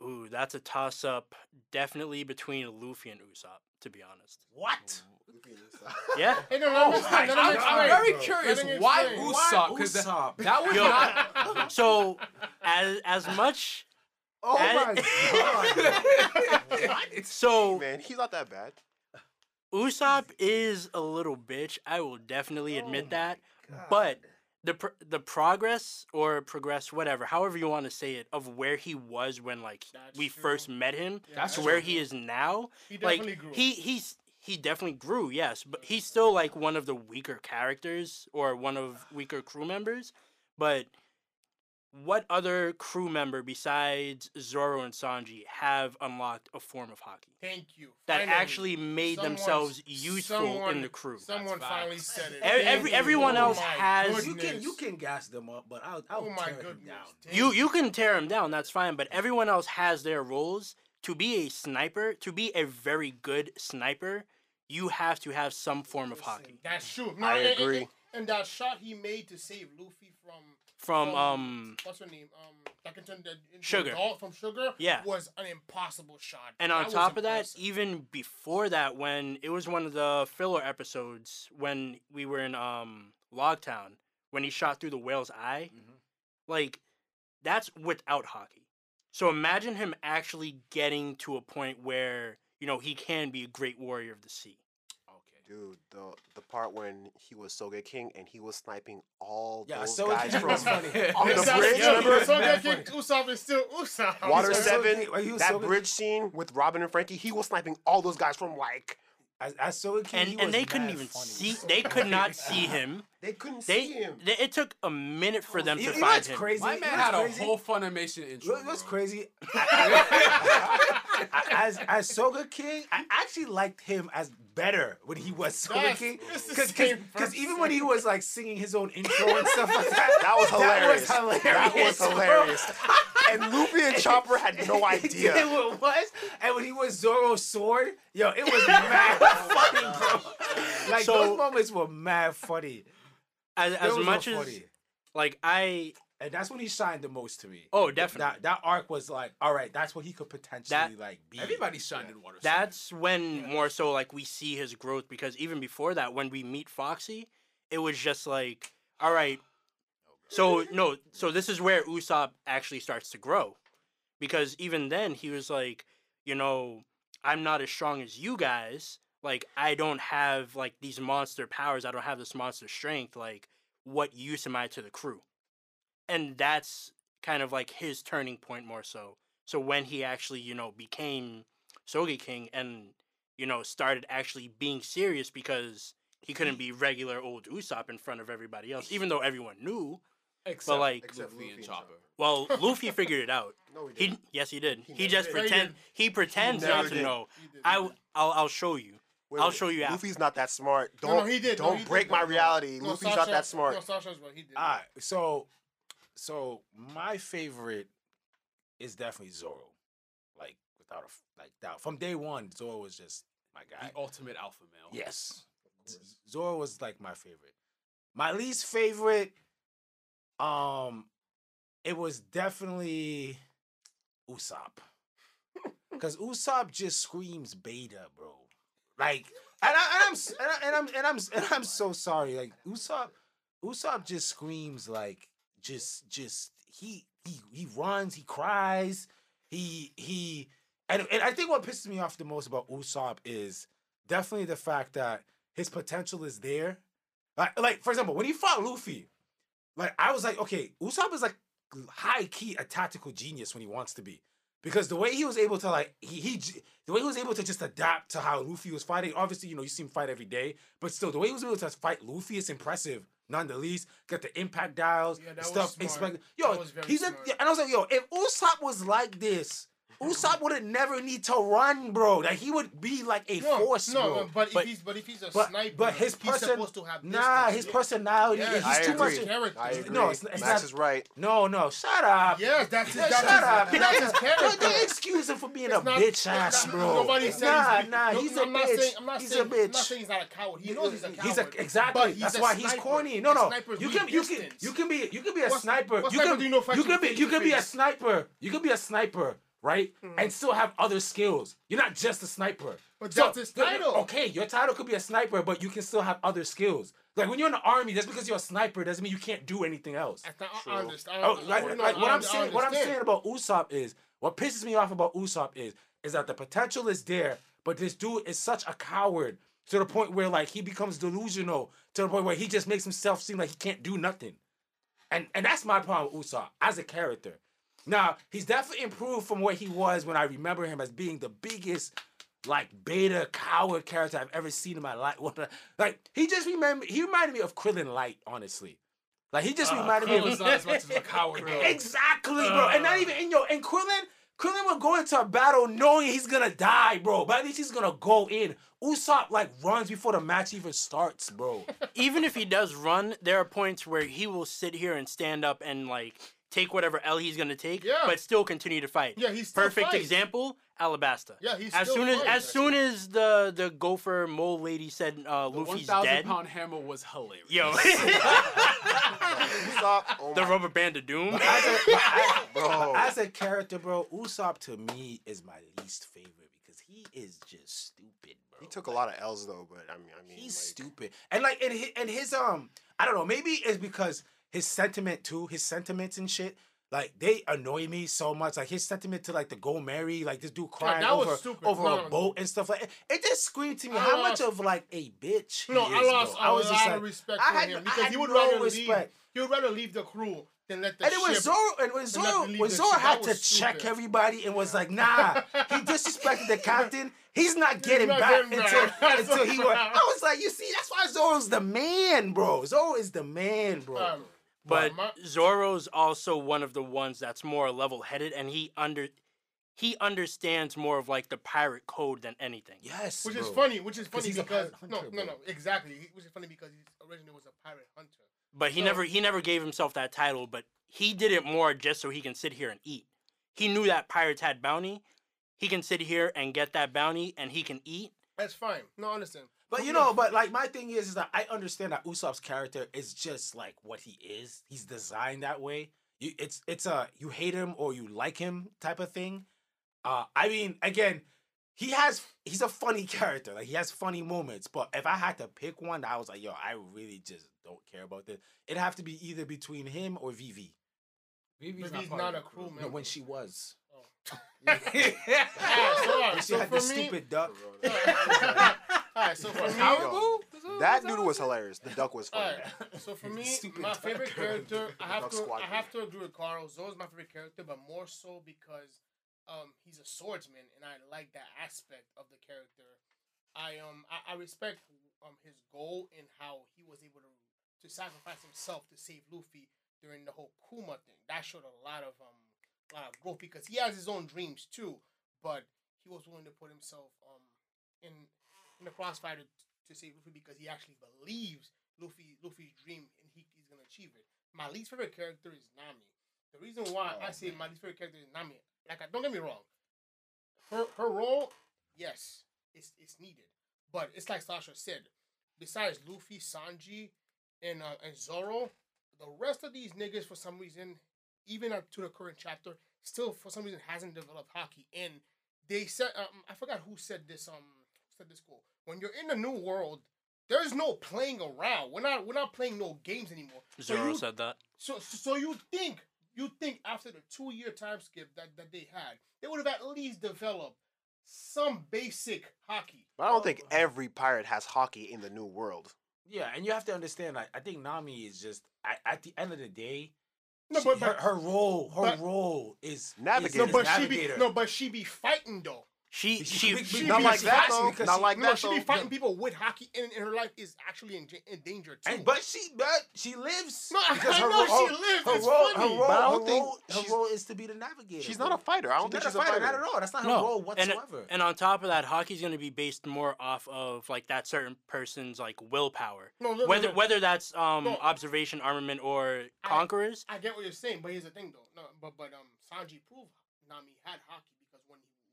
Ooh, that's a toss up. Definitely between Luffy and Usopp, to be honest. What? Yeah. Hey, no, Oh let him my explain, let him I'm, I'm very bro. curious. Let Why explain. Usopp? Because that, that was Yo. not. So as as much Oh And- my god. so man, he's not that bad. Usopp is a little bitch. I will definitely admit Oh that. my But the pr- the progress or progress whatever, however you want to say it, of where he was when like That's we true. first met him Yeah, That's to true. where he is now, He definitely like grew. he he's he definitely grew, yes, but he's still like one of the weaker characters or one of weaker crew members. But what other crew member besides Zoro and Sanji have unlocked a form of haki Thank you. that Finally, actually made someone- themselves useful in someone- the crew? Someone That's finally facts. said it. Every- every- everyone Oh else my has- You can you can gas them up, but I'll I'll Oh my tear them goodness. down. You you can tear him down, that's fine, but everyone else has their roles. To be a sniper, to be a very good sniper, you have to have some form of haki. That's true. No, I and- and- agree. And, and that shot he made to save Luffy from From um what's her name um that can turn the, into Sugar. a doll from Sugar Yeah. was an impossible shot. and on That top of that, even before that, when it was one of the filler episodes when we were in um Logtown, when he shot through the whale's eye, Mhm. like that's without haki. So imagine him actually getting to a point where you know he can be a great warrior of the sea. Okay. Dude, the the part when he was Sogeking and he was sniping all Yeah, those Soge guys King from funny. on oh, the Yes, bridge, true. remember? So Mad that. Usopp is still Usopp. Water So- so Seven, he- he that so bridge scene with Robin and Frankie, he was sniping all those guys from like As, as Sogeking, he And and they couldn't even funny. see. They could not see him. they couldn't They, see him. they it took a minute for oh, them You- to you know find what's him. crazy? My man had what's a whole Funimation intro. What- What's bro. crazy? as as Sogeking, I actually liked him as better when he was Soga Yes, King. it's Because even when he was like singing his own intro and stuff like that, That was hilarious. That was hilarious. That was hilarious. and Luffy and Chopper had no idea. it was, and when he was Zoro's sword, yo, it was mad funny, bro. Like So- those moments were mad funny. As as Those were much as funny. like I and that's when he shined the most to me. Oh, definitely. That that arc was like, all right, that's what he could potentially like be. Everybody shined in water. That's when more so like we see his growth because even before that, when we meet Foxy, it was just like, all right. So no, so this is where Usopp actually starts to grow, because even then he was like, you know, I'm not as strong as you guys. Like I don't have like these monster powers. I don't have this monster strength. Like what use am I to the crew? And that's kind of like his turning point more so. So when he actually, you know, became Sogeking and, you know, started actually being serious because he couldn't be regular old Usopp in front of everybody else, even though everyone knew. Except like- Except Luffy and and Chopper. Well, Luffy figured it out. No, he He didn't. yes, he did. He He, just did. Yeah, he pretend did. he pretends never not to did. know. He did, he I did. w- I'll I'll show you. Wait, I'll wait, show you after. Luffy's not that smart. Don't no, he did. Don't he did, break my. No. reality. No, Luffy's Sasha- not that smart. No, Sasha's right. He did. All right, so so my favorite is definitely Zoro. Like without a like doubt. From day one, Zoro was just my guy. The ultimate alpha male. Yes. Z- Zoro was like my favorite. My least favorite, um, it was definitely Usopp. Cause Usopp just screams beta, bro. Like, and, I, and I'm s- and, I, and I'm and I'm and I'm so sorry. Like Usopp, Usopp just screams like just just he he he runs, he cries, he he and, and I think what pisses me off the most about Usopp is definitely the fact that his potential is there. Like, like for example, when he fought Luffy, like I was like, okay, Usopp is like high key a tactical genius when he wants to be. Because the way he was able to like he, he the way he was able to just adapt to how Luffy was fighting, obviously, you know, you see him fight every day, but still the way he was able to fight Luffy is impressive, none the least. Got the impact dials, Yeah, stuff. expect- Yo, That was very he's a, smart. yeah, and I was like, yo, if Usopp was like this, Usopp would have never need to run, bro. Like he would be like a no, force, no, bro. no, but, But- if he's but if he's a but- sniper, but his he's person- supposed to have Nah, distance. his personality. Yes, he's I too agree. much. character. I agree. No, it's, it's Max not. is right. No, no, shut up. Yes, that's his, Yeah, that's, shut his, up. that's his character. don't excuse him for being It's a not- bitch ass, not- bro. Nobody said nah, he's, nah, no, he's no, a I'm not bitch. Saying, I'm not he's a bitch. I'm not saying he's not a coward. He knows he's a coward. He's a exactly. That's why he's corny. No, no. You need can, you can, you can be, you can be a sniper. what you sniper can, do you know you you can be, you can be a sniper. You can be a sniper, right? Mm-hmm. And still have other skills. You're not just a sniper. But So, that's his title. Okay, your title could be a sniper, but you can still have other skills. Like when you're in the army, just because you're a sniper doesn't mean you can't do anything else. I, oh, I True. understand. Oh, I- like, like what I I'm saying, what I'm saying about Usopp is what pisses me off about Usopp is is that the potential is there, but this dude is such a coward to the point where like he becomes delusional to the point where he just makes himself seem like he can't do nothing, and and that's my problem with Usopp as a character. Now he's definitely improved from where he was when I remember him as being the biggest like beta coward character I've ever seen in my life. Like he just remember he reminded me of Krillin Light, honestly. Like he just Uh, reminded me of Krillin's not as much as a coward, bro. Exactly, bro. and not even in your and Krillin, Krillin will go into a battle knowing he's gonna die, bro. But at least he's gonna go in. Usopp like runs before the match even starts, bro. Even if he does run, there are points where he will sit here and stand up and like take whatever L he's gonna take, Yeah. but still continue to fight. Yeah, he's still Perfect fights. example, Alabasta. Yeah, he's as still soon as fights, as soon as the the gopher mole lady said uh, The Luffy's 1,000 dead, pound hammer was hilarious. yo, Usopp, oh the my- rubber band of doom. As a, but I- Bro. as a character, bro, Usopp to me is my least favorite because he is just stupid, bro. He took a lot of L's though, but I mean, I mean, He's like, stupid. And like and his, and his um I don't know, maybe it's because his sentiment too, his sentiments and shit, like they annoy me so much. Like his sentiment to like the Go Merry, like this dude crying was over over No, a boat and stuff like it. It just screamed to me I how much of like a bitch. he No, is, I lost bro. a I was just lot like, of respect for him because he would no rather respect. leave. He would rather leave the crew than let the And it was. Zoro, and when Zoro, when Zoro had to was check everybody and was like, "Nah," he disrespected the captain. He's not getting not back getting until, back. until he. Was, I was like, "You see, that's why Zoro's the man, bro. Zoro is the man, bro." But my- Zoro's also one of the ones that's more level-headed, and he under he understands more of like the pirate code than anything. yes, which is funny. Which is funny he's because pirate no, hunter, no, bro. no, exactly. He- Which is funny because he originally was a pirate hunter. But he So- never he never gave himself that title, but he did it more just so he can sit here and eat. He knew that pirates had bounty. He can sit here and get that bounty and he can eat. That's fine. No, I understand. But you know, but like my thing is, is that I understand that Usopp's character is just like what he is. He's designed that way. You, it's it's a you hate him or you like him type of thing. Uh, I mean, again, he has he's a funny character. Like he has funny moments. But if I had to pick one, that I was like, yo, I really just don't care about this. It'd have to be either between him or Vivi. Vivi's Vivi's part not a the crew No, when she was. Oh. When alright, she so had for the me- stupid duck. Alright, so for me, Terrible? That dude was hilarious. The duck was funny. Alright, so for me, Stupid my duck. favorite character, I have to, Squad I have to agree with Carl. Zoro's my favorite character, but more so because um, he's a swordsman, and I like that aspect of the character. I um, I, I respect um his goal and how he was able to to sacrifice himself to save Luffy during the whole Kuma thing. That showed a lot of um, a lot of growth because he has his own dreams too, but he was willing to put himself um in in the crossfire to, to save Luffy because he actually believes Luffy Luffy's dream and he, he's gonna achieve it. My least favorite character is Nami. The reason why I say my least favorite character is Nami, like I- don't get me wrong, her her role, yes, it's it's needed, but it's like Sasha said. Besides Luffy, Sanji, and uh, and Zoro, the rest of these niggas for some reason, even up to the current chapter, still for some reason hasn't developed haki. And they said, um, I forgot who said this. Um, said this quote. When you're in the new world, there's no playing around. We're not we're not playing no games anymore. So Zoro you- said that. So so you think you think after the two year time skip that, that they had, they would have at least developed some basic haki. But I don't think oh. every pirate has haki in the new world. Yeah, and you have to understand. Like, I think Nami is just at, at the end of the day. No, she- but, her, but her role, her but- role is Navigator. Is, no, is but she be navigator. no, but she be fighting though. She She- she, we- she Not be like that though. because Not she- like no, that she though. be fighting people with haki, and, and her life is actually in, in danger too. And, but she, but she lives. No, I because her know role, she lives, Her it's role, funny. her role, But I don't her think role, her role is to be the navigator. She's not a fighter. I don't She's think not she's a fighter. Not at all. That's not her role and- whatsoever. and on top of that, haki's gonna be based more off of like that certain person's like willpower. no, no, no, Whether no. whether that's um No. observation, armament, or conquerors. I get what you're saying, but here's the thing though. No, but but um, Sanji proved Nami had haki because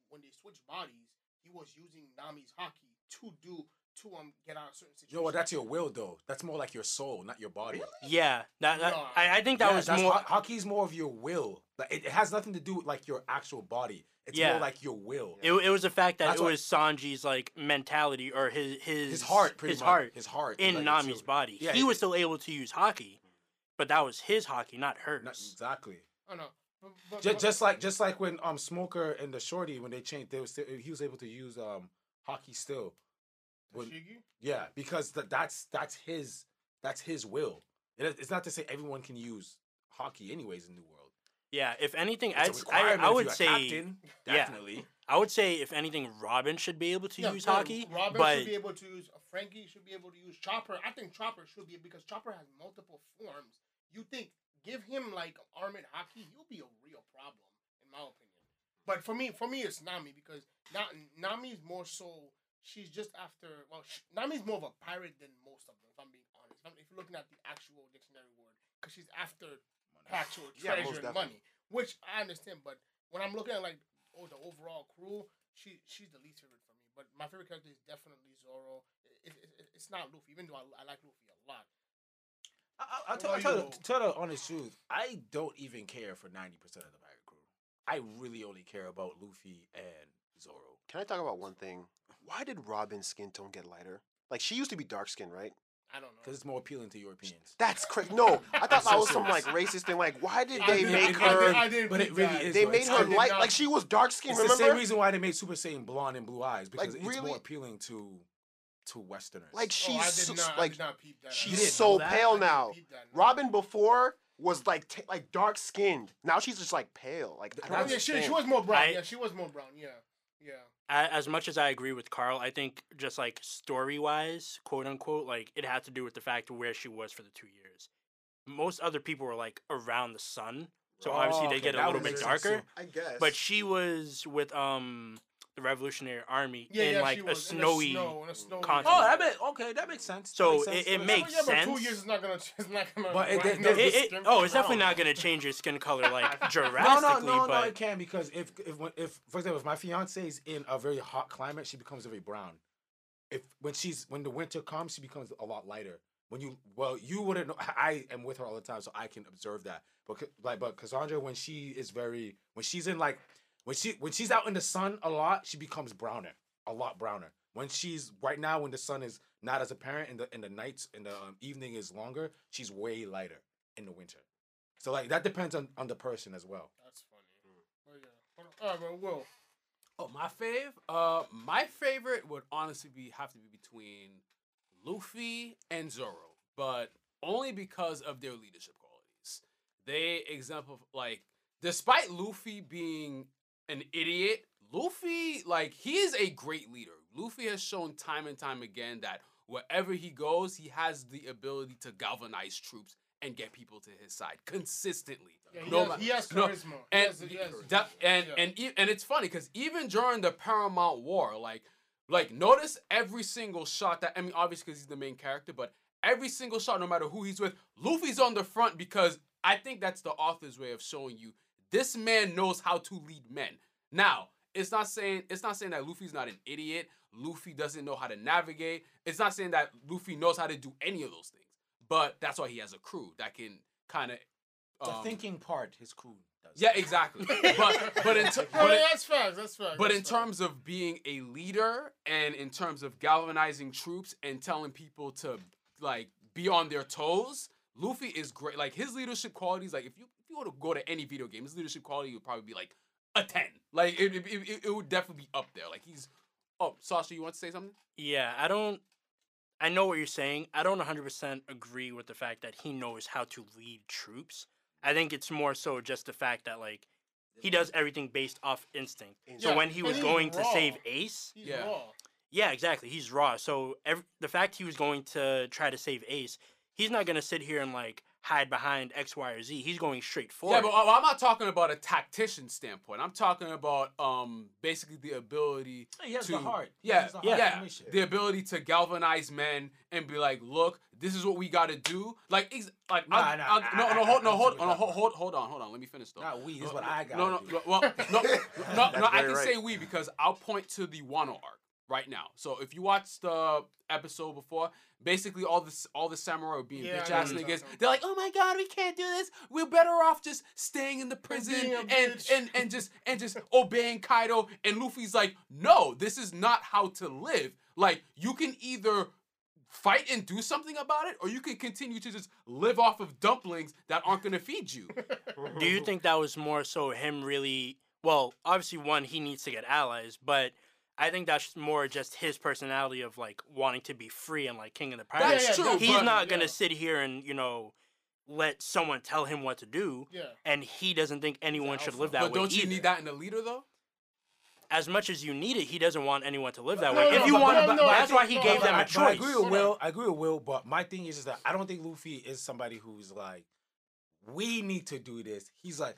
when they switched bodies, he was using Nami's haki to do to um get out of certain situations. you know what? That's your will, though. That's more like your soul, not your body. Yeah, that, that No. I, I think that Yeah, was more. ho- haki's more of your will. Like it, it has nothing to do with like your actual body. It's Yeah. more like your will. It, it was the fact that That's it what- was Sanji's like mentality or his his His heart, pretty his much. heart His heart. in like, Nami's body. Yeah, he it- was still able to use haki, but that was his haki, not hers. Not exactly. Oh no. But, but, Just, but- just like just like when um Smoker and the Shorty when they changed, they was still, he was able to use um haki still. When, Shiggy? yeah, because th- that's that's his that's his will. It, it's not to say everyone can use haki anyways in New World. Yeah, if anything, It's I'd, a I, requirement I would say captain, yeah. definitely. I would say if anything, Robin should be able to Yeah, use no, haki. Robin but should be able to use. Frankie should be able to use Chopper. I think Chopper should be because Chopper has multiple forms. You think give him like armored haki, he'll be a real problem in my opinion. But for me, for me, it's Nami because Na- Nami's more so. She's just after. Well, sh- Nami's more of a pirate than most of them. If I'm being honest, if, I'm, if you're looking at the actual dictionary word, because she's after actual Yeah, treasure and money, which I understand. But when I'm looking at like oh the overall crew, she she's the least favorite for me. But my favorite character is definitely Zoro. It, it, it, it's not Luffy, even though I, I like Luffy a lot. I, I, I'll tell, I'll tell, you, the- tell the honest truth. I don't even care for ninety percent of the pirate crew. I really only care about Luffy and Zoro. Can I talk about one thing? Why did Robin's skin tone get lighter? Like she used to be dark skinned, right? I don't know. Because it's more appealing to Europeans. That's crazy. No, I thought that was some like racist thing. Like, why did I they did- make I her? did- I did but it really that. is they though. made It's her light, not- like she was dark skinned. It's Remember? the same reason why they made Super Saiyan blonde and blue eyes because Like, it's really? more appealing to to Westerners. Like Oh, she's I so, did not, I like did not peep that. she's You so that? pale I didn't now. peep that, no. Robin before was like t- like dark skinned. Now she's just like pale. Like I don't Oh, yeah, she, she was more brown. I- yeah, she was more brown. Yeah, yeah. as much as I agree with Carl, I think just like story wise, quote unquote, like it had to do with the fact where she was for the two years. Most other people were like around the sun, so obviously Oh, they okay, get a little bit darker. I guess. But she was with um the Revolutionary Army Yeah, in yeah, like a was in the snowy. snow, in a snowy. Oh, that makes okay. That makes sense. That So makes sense. it- it makes yeah, but two years is not gonna. It's not gonna. But it- brighten they- up they- It- it- skin oh, it's brown. definitely not gonna change your skin color like drastically, no, no, no. but It can because if if if for example, if my fiance is in a very hot climate, she becomes very brown. If when she's when the winter comes, she becomes a lot lighter. when you well, you wouldn't know. I am with her all the time, so I can observe that. But like, but Cassandra, when she is very, when she's in like, when she when she's out in the sun a lot, she becomes browner, a lot browner. When she's right now, when the sun is not as apparent and the in the nights and the um, evening is longer, she's way lighter in the winter. So like that depends on on the person as well. That's funny. But yeah. All right, bro. Will. Oh, my fave. Uh, my favorite would honestly be have to be between Luffy and Zoro, but only because of their leadership qualities. They exemplify like, despite Luffy being an idiot, Luffy like he is a great leader. Luffy has shown time and time again that wherever he goes, he has the ability to galvanize troops and get people to his side consistently. Yeah, he, No has, he has no, charisma. He and has- he has- that, and yeah. and e- and it's funny because even during the Paramount War, like like notice every single shot that I mean, obviously because he's the main character, but every single shot, no matter who he's with, Luffy's on the front because I think that's the author's way of showing you this man knows how to lead men. Now, it's not saying it's not saying that Luffy's not an idiot. Luffy doesn't know how to navigate. It's not saying that Luffy knows how to do any of those things. But that's why he has a crew that can kind of The thinking part, his crew does. Um, yeah, exactly. but but in ter- No, but, in- that's facts. That's facts. but in that's facts. terms of being a leader and in terms of galvanizing troops and telling people to like be on their toes, Luffy is great. Like his leadership qualities, like if you if you were to go to any video game, his leadership quality would probably be like a ten. Like it it, it, it would definitely be up there. Like he's oh Sasha, you want to say something? Yeah, I don't. I know what you're saying. I don't 100% agree with the fact that he knows how to lead troops. I think it's more so just the fact that like he does everything based off instinct. So Yeah, when he was he's going to save Ace, he's Yeah. raw. yeah, exactly. He's raw. So ev the fact he was going to try to save Ace, he's not gonna sit here and like hide behind X, Y, or Z. He's going straight forward. Yeah, but uh, I'm not talking about a tactician standpoint. I'm talking about um basically the ability He has to the heart. He Yeah, has the yeah, heart yeah. to. The ability to galvanize men and be like, look, this is what we got to do. Like, ex- like, Nah, I'll- nah, I'll- I- no, no, hold, no, I see hold, what no, hold, hold, hold on, hold on. Let me finish though. Not we. This is No, what no, I got. No, no, no, well, no, no, no, That's I very can say we because I'll point to the Wano arc right now. So if you watch the episode before, basically all this, all the samurai were being Yeah, bitch ass niggas. talking They're like, oh my god, we can't do this. We're better off just staying in the prison being and bitch." and and just and just obeying Kaido. And Luffy's like, no, this is not how to live. Like you can either fight and do something about it, or you can continue to just live off of dumplings that aren't gonna feed you. Do you think that was more so him really? Well, obviously, one he needs to get allies, but I think that's more just his personality of like wanting to be free and like king of the pirates. That's true. He's but- not gonna yeah. sit here and you know let someone tell him what to do, Yeah. and he doesn't think anyone should live that But way don't you either. need that in a leader though? As much as you need it, he doesn't want anyone to live that No, way. no, if you but- want, no, no, that's why he no, gave but them I, a but I agree with Will. I agree with Will, but my thing is just that I don't think Luffy is somebody who's like, we need to do this. He's like,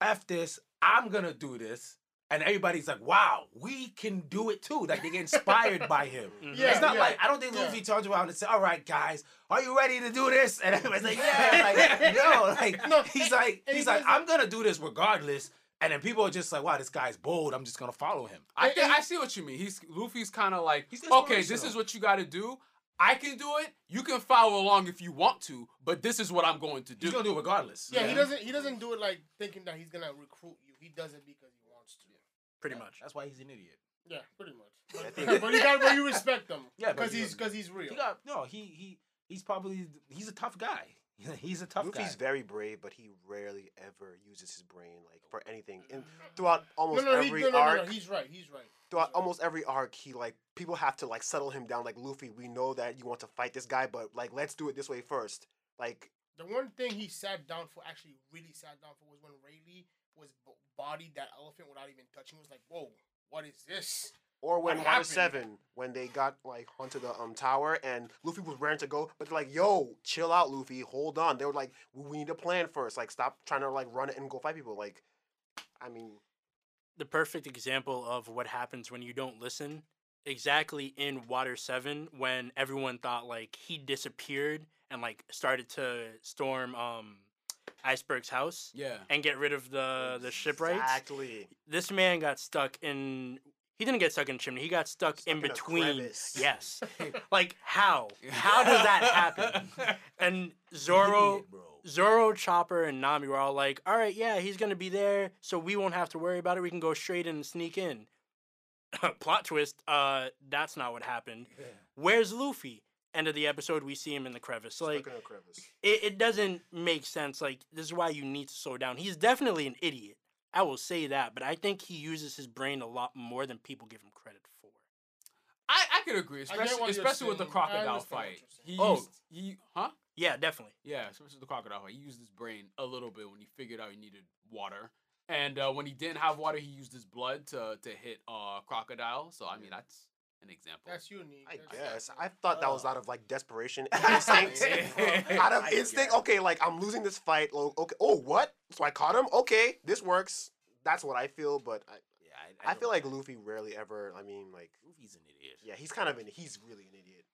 F this, I'm gonna do this. And everybody's like, wow, we can do it too. Like they get inspired by him. Mhm. Yeah, it's not yeah, like I don't think yeah. Luffy turns around and says, "All right, guys, are you ready to do this?" And everybody's like, "Yeah." Like, no, like No, he's like, and he he's like, "I'm gonna do this regardless." And then people are just like, "Wow, this guy's bold. I'm just gonna follow him." I And- think I see what you mean. He's Luffy's kind of like, He's okay, this is what you got to do. I can do it. You can follow along if you want to, but this is what I'm going to do. He's gonna do it regardless. Yeah, he doesn't. He doesn't do it like thinking that he's gonna recruit you. He does it because he wants to. Pretty much. That's why he's an idiot. Yeah, pretty much. But, think- but you got, but you respect him. Yeah, because he's because he's real. He got no. He he he's probably he's a tough guy. He's a tough Luffy's guy. very brave, but he rarely ever uses his brain like for anything. And mm. throughout almost no, he, every no, no, no, arc, no, He's right. He's right. throughout He's right. almost every arc, he like people have to like settle him down. Like Luffy, we know that you want to fight this guy, but like let's do it this way first. Like The one thing he sat down for, actually really sat down for, was when Rayleigh was b- bodied that elephant without even touching. Was like, whoa, what is this? Or when What Water? Seven, when they got like onto the um tower and Luffy was raring to go, but they're like, "Yo, chill out, Luffy. Hold on." They were like, "We we need a plan first. Like, stop trying to like run it and go fight people." Like, I mean, the perfect example of what happens when you don't listen exactly in water 7 when everyone thought like he disappeared and like started to storm um iceberg's house yeah. and get rid of the the shipwrights Exactly. this man got stuck in He didn't get stuck in a chimney. He got stuck, Stuck in in between. Yes. like how? How does that happen? And Zoro. Zoro, Chopper, and Nami were all like, "All right, yeah, he's gonna be there, so we won't have to worry about it. We can go straight in and sneak in." Plot twist. Uh, that's not what happened. Yeah. Where's Luffy? End of the episode, we see him in the crevice. Stuck Like in a crevice. it, it doesn't make sense. Like this is why you need to slow down. He's definitely an idiot. I will say that, but I think he uses his brain a lot more than people give him credit for. I, I could agree, get especially what you're especially with the saying. I crocodile understand what fight. you're He Oh. used, he huh? Yeah, definitely. Yeah, especially the crocodile fight. He used his brain a little bit when he figured out he needed water, and uh, when he didn't have water, he used his blood to to hit uh crocodile. So I mean, that's an example. That's unique. I That's- guess. I thought that was out of like desperation, instinct. out of instinct. Okay, like I'm losing this fight. oh, Okay. Oh, what? So I caught him. Okay, this works. That's what I feel. But I, Yeah, I feel don't- like Luffy rarely ever. I mean, like, Luffy's an idiot. yeah, he's kind of an. He's really an idiot.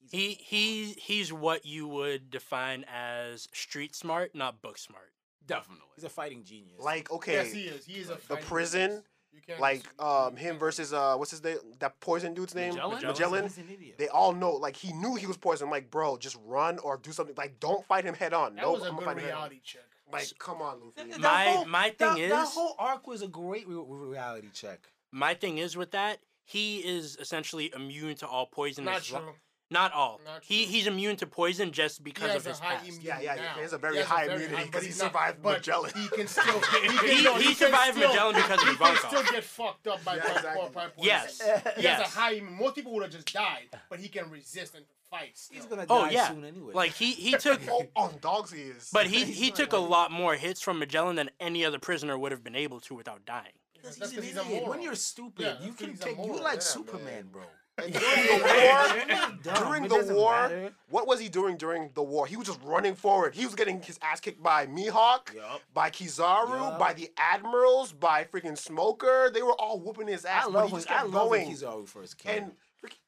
He's He a- he he's what you would define as street smart, not book smart. Definitely. He's a fighting genius. Like, okay, Yes, he is. He is a the fighting prison, genius. You can't like um him versus uh what's his name? That poison dude's name? Magellan? Magellan. He's an idiot. They all know, like he knew he was poisoned. I'm like, bro, just run or do something. Like, don't fight him head on. That no, was a I'm good gonna him reality check. Like, come on, Luffy. Th- th- My- whole- my thing that, that is- whole arc was a great re- re- reality check. My thing is with that, he is essentially immune to all poison. Not as lo- true. Not all. Not he he's immune to poison just He because has of a his high past. immunity Yeah, yeah, now. he has a very He high very immunity but 'cause he he's not- survived but Magellan. He can still. He, can, He- no, he can survived still- Magellan because of he can still get fucked up by Yeah, by, exactly. by, by poison. Yes. He has a high. immunity. Most people would have just died, but he can resist and fight. Still. He's gonna Oh, die yeah. soon anyway. Like he he took oh, on dogs he is. But he he took a lot more hits from Magellan than any other prisoner would have been able to without dying. Because he's an 'cause he's a idiot. When you're stupid, you that's can 'cause he's a take. You like Superman, bro. And during the war, during the war, matter. what was he doing during the war? He was just running forward. He was getting his ass kicked by Mihawk, Yup. by Kizaru, Yup. by the admirals, by freaking Smoker. They were all whooping his ass. I but love he when just I kept love when going. Kizaru first came. and freaking-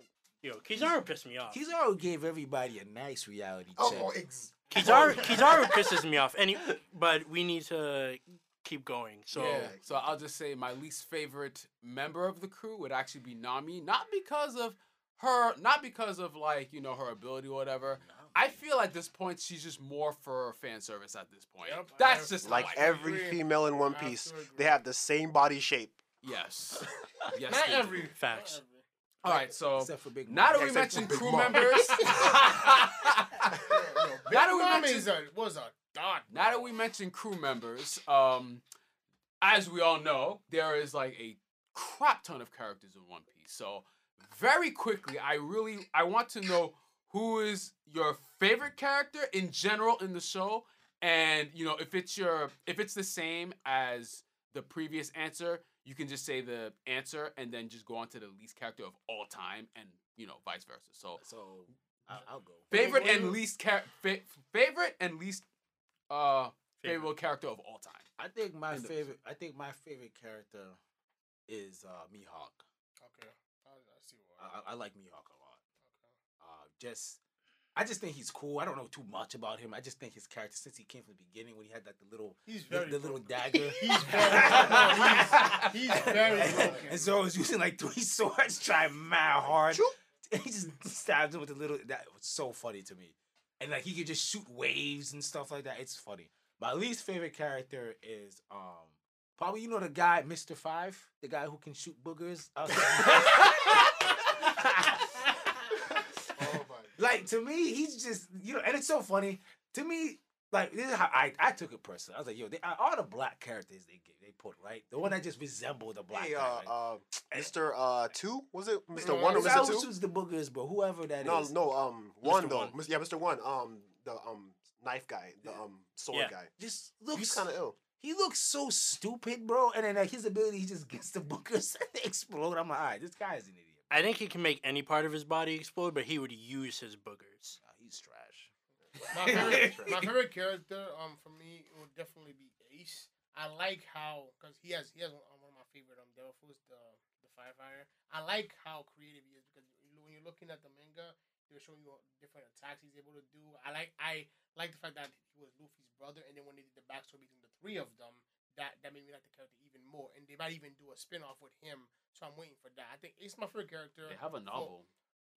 Yo, Kizaru pissed me off. Kizaru gave everybody a nice reality oh, check. oh, ex- Kizaru oh. Kizaru pisses me off. Any, but we need to keep going. So yeah. So I'll just say my least favorite member of the crew would actually be Nami, not because of her, not because of like you know her ability or whatever. I feel at this point she's just more for fan service at this point. Yep, That's have- just like how I feel. every agree. female in One Piece, they have the same body shape. Yes. yes. Not they do. every. Facts. All right. So Except for Big now that we Except mentioned crew Mom. members. Yo, Big Now that we Mom mentioned- is a, was a dot. now that we mentioned crew members, um, as we all know, there is like a crap ton of characters in One Piece. So very quickly, I really I want to know who is your favorite character in general in the show, and you know if it's your if it's the same as the previous answer, you can just say the answer and then just go on to the least character of all time, and you know vice versa. So So I'll, I'll go. favorite and least char- fa- favorite and least uh Favorite. favorite character of all time. I think my End favorite. I think my favorite character is uh, Mihawk. Okay. I, I see why. I, I- I like Mihawk a lot. Uh, just, I just think he's cool. I don't know too much about him. I just think his character, since he came from the beginning, when he had like the little, He's the, very the little dagger. He's very. he's, he's very broken. and so I was using like three swords, trying mad hard. Choop. He just stabbed him with a little. That was so funny to me. And like he could just shoot waves and stuff like that. It's funny. My least favorite character is um probably you know the guy Mr. Five, the guy who can shoot boogers. Oh my. like to me, he's just you know, and it's so funny to me. Like this is how I, I took it personally. I was like, yo, they, all the black characters they get, they put right, the one that just resembled the black Hey, guy. uh, right? uh, Mr. Uh, two was it Mr. No, One or Mr. Two? choose the boogers, but whoever that is. No, no, um, one Mr. though. One. Yeah, Mr. One. Um, the um knife guy, the um sword Yeah. guy. just He's looks kind of ill. He looks so stupid, bro. And then like his ability, he just gets the boogers and they explode. I'm like, all right, this guy is an idiot. I think he can make any part of his body explode, but he would use his boogers. Nah, he's trash. My favorite, my favorite character, um, for me, it would definitely be Ace. I like how, cause he has he has one, one of my favorite um devil the the firefighter. I like how creative he is because when you're looking at the manga, they're showing you different attacks he's able to do. I like I like the fact that he was Luffy's brother, and then when they did the backstory between the three of them, that that made me like the character even more. And they might even do a spin off with him. So I'm waiting for that. I think Ace is my favorite character. They have a novel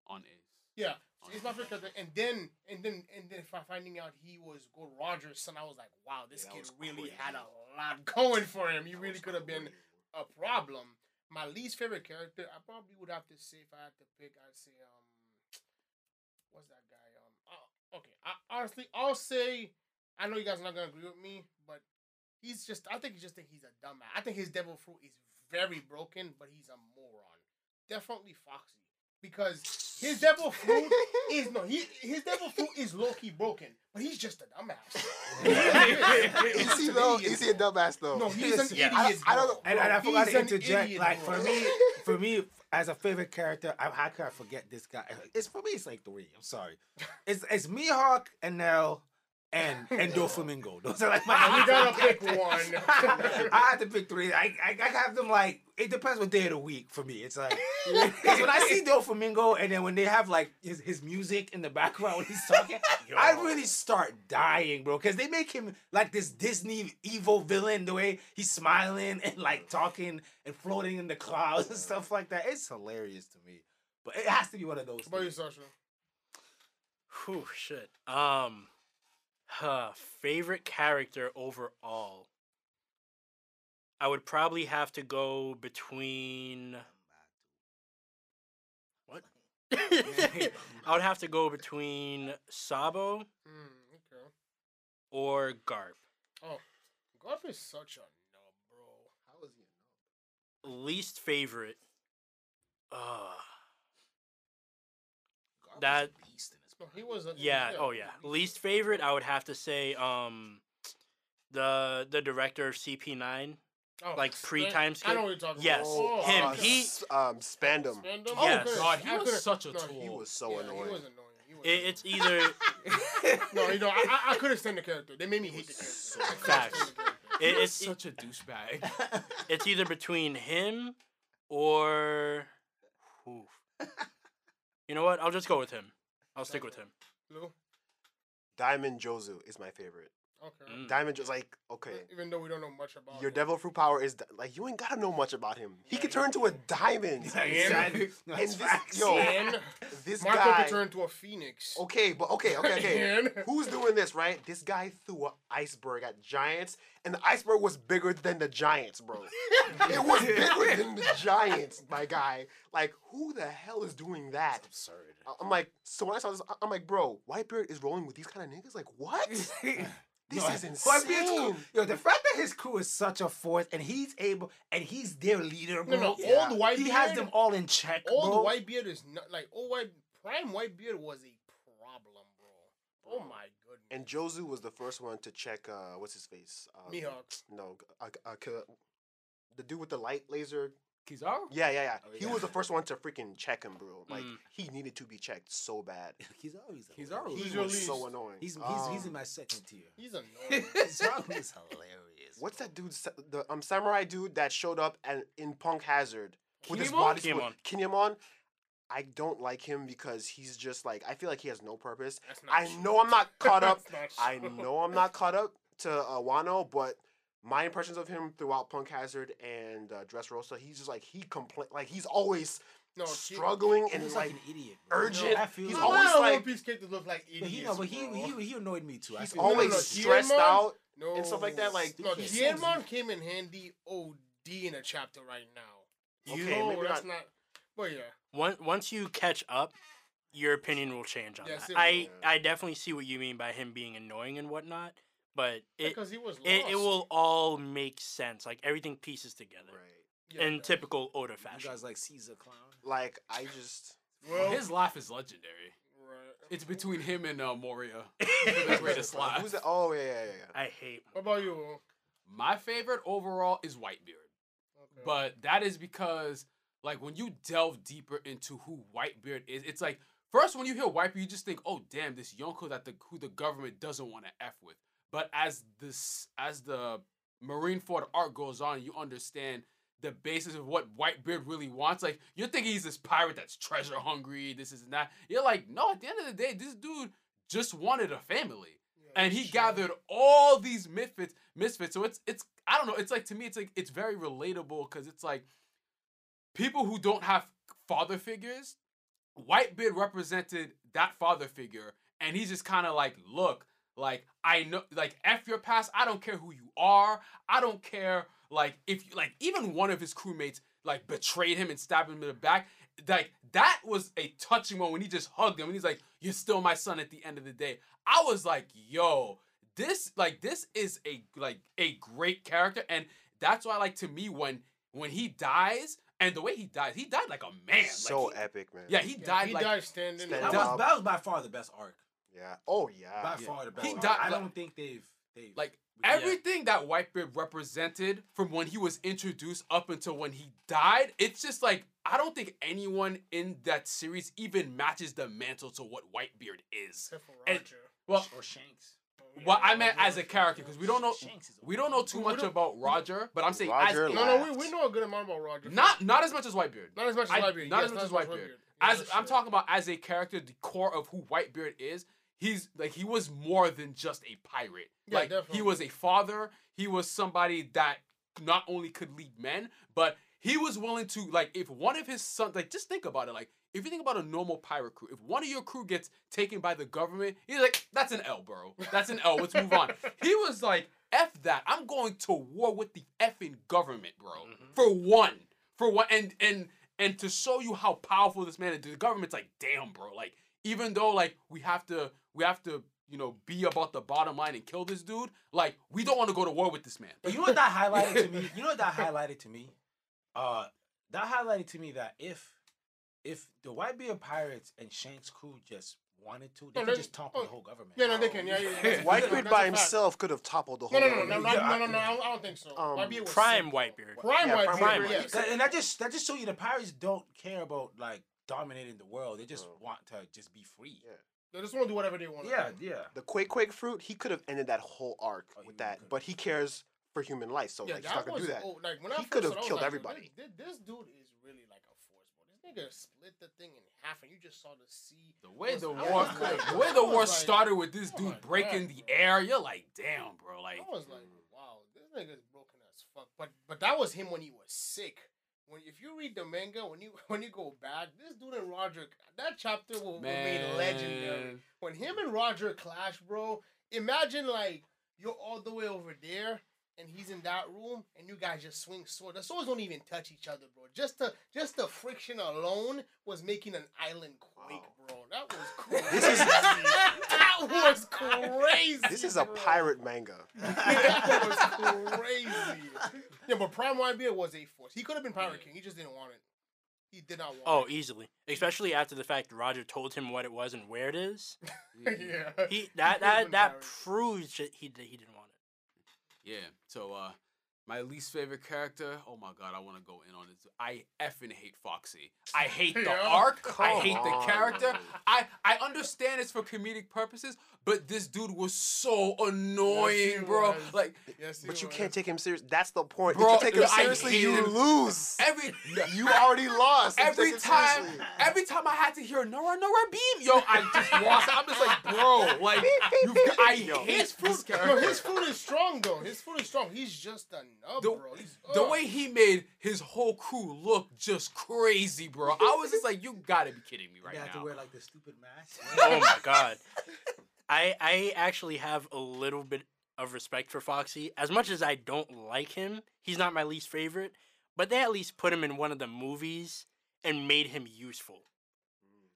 on Ace. Yeah, so he's my favorite character. And then and then and then fi- finding out he was Gold Roger's son, I was like, wow, this Yeah, kid really crazy. had a lot going for him. He That really could have been a problem. My least favorite character, I probably would have to say if I had to pick, I'd say um, what's that guy? Um, uh, okay, I, honestly, I'll say I know you guys are not gonna agree with me, but he's just I think you just think he's a dumbass. I think his devil fruit is very broken, but he's a moron. Definitely Foxy because his devil fruit is no he his devil fruit is low key broken, but he's just a dumbass. Is he though? Is he a dumbass though? No, he's an Yeah. idiot. I- I don't bro. know. And, and I Bro, forgot he's to an interject. idiot, like bro. for me, for me, as a favorite character, I, how could I forget this guy? It's for me. It's like three. I'm sorry. It's it's Mihawk and Enel and and Doflamingo. Those are like my. We gotta pick one. I had to pick three. I, I I have them like it depends what day of the week for me. It's like because when I see Doflamingo and then when they have like his, his music in the background when he's talking, I really start dying, bro. Because they make him like this Disney evil villain. The way he's smiling and like talking and floating in the clouds and stuff like that. It's hilarious to me. But it has to be one of those. What about you. Sasha? Whew, shit. Um, huh, favorite character overall. I would probably have to go between. What? I would have to go between Sabo Hmm, okay. or Garp. Oh, Garp is such a nub, bro. How is he? A nub? Least favorite. Uh, Garp That- beast in this No, he was. A, yeah, oh yeah. Least favorite, I would have to say um, the the director of CP9. Oh, like pre-time I know what you're talking Yes, about. Oh, him, uh, he- um spandom. Spandam? Oh, I couldn't- God, he was such a no, tool. He was so yeah, annoying. He was annoying. He was It, annoying. it's either no, you know, I, I, I couldn't stand the character. They made me hate the character. so Facts. stand the character. it, it's such a douchebag. it's either between him or Oof. you know what? I'll just go with him. I'll stick with him. Lou? Diamond Jozu is my favorite. Okay. Mm. Diamond Jozu, like okay, Even though we don't know much about your him. devil fruit power is di- like you ain't gotta know much about him. He Yeah, could he- turn into a diamond. Exactly. And That's this- facts. yo, And This Marco guy. could turn into a phoenix. Okay, but okay, okay, okay. Who's doing this, right? This guy threw an iceberg at giants, and the iceberg was bigger than the giants, bro. it was bigger than the giants, my guy. Like, who the hell is doing that? absurd. I- I'm like, so when I saw this, I- I'm like, bro, Whitebeard is rolling with these kind of niggas? Like, what? This No, is Whitebeard's cool. insane. Yo, the fact that his crew is such a force and he's able and he's their leader, bro. No, no, Yeah. old Whitebeard. he has them all in check, Old bro. Whitebeard is not like old white prime Whitebeard was a problem, bro. Oh my goodness. And Jozu was the first one to check, uh, what's his face? Um, Mihawk. No, uh, uh, Ki- the dude with the light laser. Kizaru? Yeah, yeah, yeah. Oh, He yeah. was the first one to freaking check him, bro. Like, Mm. he needed to be checked so bad. he's always He's hilarious. always- He Who's your was so annoying. He's he's, he's in Um, my second tier. He's annoying. he's always hilarious. What's that dude? The um samurai dude that showed up and in Punk Hazard with his Kinemon? body Kinemon. Kinemon. I don't like him because he's just like I feel like he has no purpose. That's not I true. know I'm not caught up. That's not I know I'm not caught up to uh, Wano, but my impressions of him throughout Punk Hazard and uh, Dressrosa, he's just like he complain like he's always No, struggling He and looks like like an idiot. Bro. urgent. I feel He's you. No, always a lot like- One Piece characters look like idiots. But he, no, but he, he, he annoyed me too. He's feel no, no, always stressed Kinemon- out. no. and stuff like that, like, no, he Tianmon can't- came in handy OD in a chapter right now. Okay, no, maybe that's not- not. But yeah, Once once you catch up, your opinion will change on Yes, that. I will. I definitely see what you mean by him being annoying and whatnot, but it because he was lost. it, it will all make sense. Like everything pieces together Right. Yeah, in it typical Oda fashion. You fashion. guys like Caesar Clown? Like I just Well, His laugh is legendary. right. It's between him and uh, Moria. the greatest laugh. Who's that? Oh yeah, yeah, yeah. yeah. I hate. What about you? My favorite overall is Whitebeard. Okay. But that is because, like, when you delve deeper into who Whitebeard is, it's like first when you hear Whitebeard, you just think, "Oh, damn, this Yonko that the who the government doesn't want to f with." But as this as the Marineford arc goes on, you understand the basis of what Whitebeard really wants. Like you're thinking he's this pirate that's treasure hungry, this is that. You're like, no. At the end of the day, this dude just wanted a family Yeah, and he sure. gathered all these misfits misfits so it's it's I don't know. It's like to me, it's like it's very relatable because it's like people who don't have father figures. Whitebeard represented that father figure, and he's just kind of like, look, like I know, like f your past. I don't care who you are. I don't care, like if you like even one of his crewmates like betrayed him and stabbed him in the back. Like that was a touching moment when he just hugged him and he's like, "You're still my son." At the end of the day, I was like, "Yo, this like this is a like a great character," and that's why like to me when when he dies and the way he dies, he died like a man. so like, he- epic, man. yeah, he Yeah, died he like died standing. Stand That was, up. that was by far the best arc. Yeah. Oh yeah. By Yeah. far the best. He died- I don't think they've they've like Yeah. everything that Whitebeard represented from when he was introduced up until when he died, it's just like I don't think anyone in that series even matches the mantle to what Whitebeard is. Except for And- Well, or Shanks. well, I meant as a character because we don't know we don't know too much about Roger, but I'm saying Roger as, No, no, we, we know a good amount about Roger. not not as much as Whitebeard. not as much as I- Whitebeard. not yes, as much as Whitebeard. Yeah, As that's I'm true. talking about as a character, the core of who Whitebeard is, he's like he was more than just a pirate. Yeah, like definitely. he was a father. He was somebody that not only could lead men, but he was willing to like if one of his sons like just think about it like if you think about a normal pirate crew, if one of your crew gets taken by the government, he's like, that's an L, bro. That's an L. Let's move on. He was like, F that. I'm going to war with the effing government, bro. Mhm. For one. For one and and and to show you how powerful this man is, the government's like, damn, bro. Like, even though like we have to we have to, you know, be about the bottom line and kill this dude, like, we don't want to go to war with this man. But you know what that highlighted to me? You know what that highlighted to me? Uh, that highlighted to me that if if the White Whitebeard pirates and Shanks crew just wanted to, they No, could just topple oh, the whole government. Yeah, no, they can. Yeah, yeah. yeah. That's- Whitebeard by himself could have toppled the No, whole. no, no, no, no, government. no, no, no, I don't, I don't think so. Um, Whitebeard was Prime sick. Whitebeard. Prime Yeah, Whitebeard. Prime Whitebeard. yes. And that just that just show you the pirates don't care about like dominating the world. They just No. want to just be free. Yeah. They just want to do whatever they want. Yeah, yeah. The Quake Quake fruit, he could have ended that whole arc Oh, with that, could've. but he cares for human life, so Yeah, like he's not gonna do that. oh, like when He could have it, I was killed like, everybody. This, this dude is really like a force, bro. This nigga split the thing in half, and you just saw the sea. The way was- the war, like- the way the war like, started with this dude my breaking God, the bro. air, you're like, damn, bro. Like, I was like, mm. wow, this nigga's broken as fuck. But but that was him when he was sick. When if you read the manga, when you when you go back, this dude and Roger, that chapter will will remain legendary. When him and Roger clash, bro, imagine like you're all the way over there and he's in that room and you guys just swing swords. The swords don't even touch each other, bro. Just the just the friction alone was making an island quake, Wow. bro. That was cool. This is- that was crazy. This is a bro. pirate manga. that was crazy. Yeah, but Prime Whitebeard was a force. He could have been Pirate King. He just didn't want it. He did not want it. Oh, it. easily. Especially after the fact Roger told him what it was and where it is. yeah. He could've that that that pirate. proves that he did- he didn't want it. Yeah. So uh my least favorite character, oh my god, I want to go in on this. I effing hate Foxy. I hate the Yeah. arc. I Come hate the character. I I understand it's for comedic purposes, but this dude was so annoying, he bro. was. Like Yes, he But you was. can't take him serious. That's the point. Bro, if you take him seriously, you him. lose. every You already lost. every time, every time I had to hear Nora Nora beam, yo, I just lost. it. I'm just like, bro, like you, I Yo, hate His this fruit, character. yo, his fruit is strong though. His fruit is strong. He's just a nub, The- bro. He's, the ugh. way he made his whole crew look just crazy, bro. I was just like, you gotta be kidding me right now. you have to wear like the stupid mask. Oh my god. I I actually have a little bit of respect for Foxy. As much as I don't like him, he's not my least favorite, but they at least put him in one of the movies and made him useful.